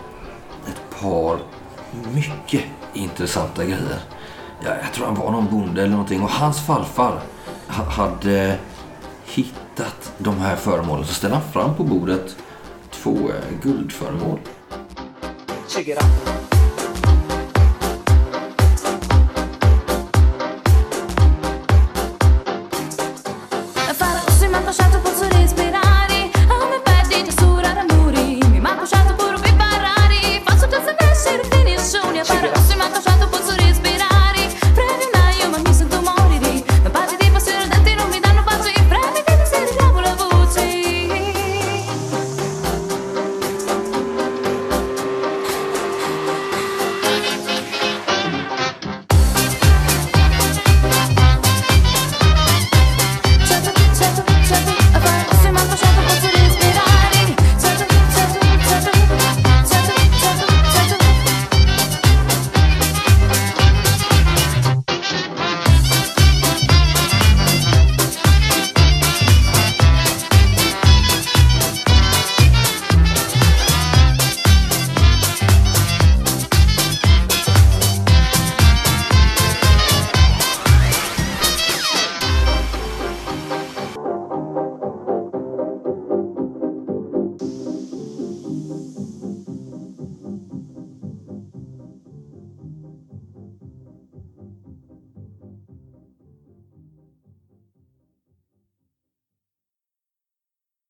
ett par mycket intressanta grejer. Jag, jag tror han var någon bonde eller någonting och hans farfar ha, hade hittat de här föremålen så ställde han fram på bordet två eh, guldföremål. Check it out.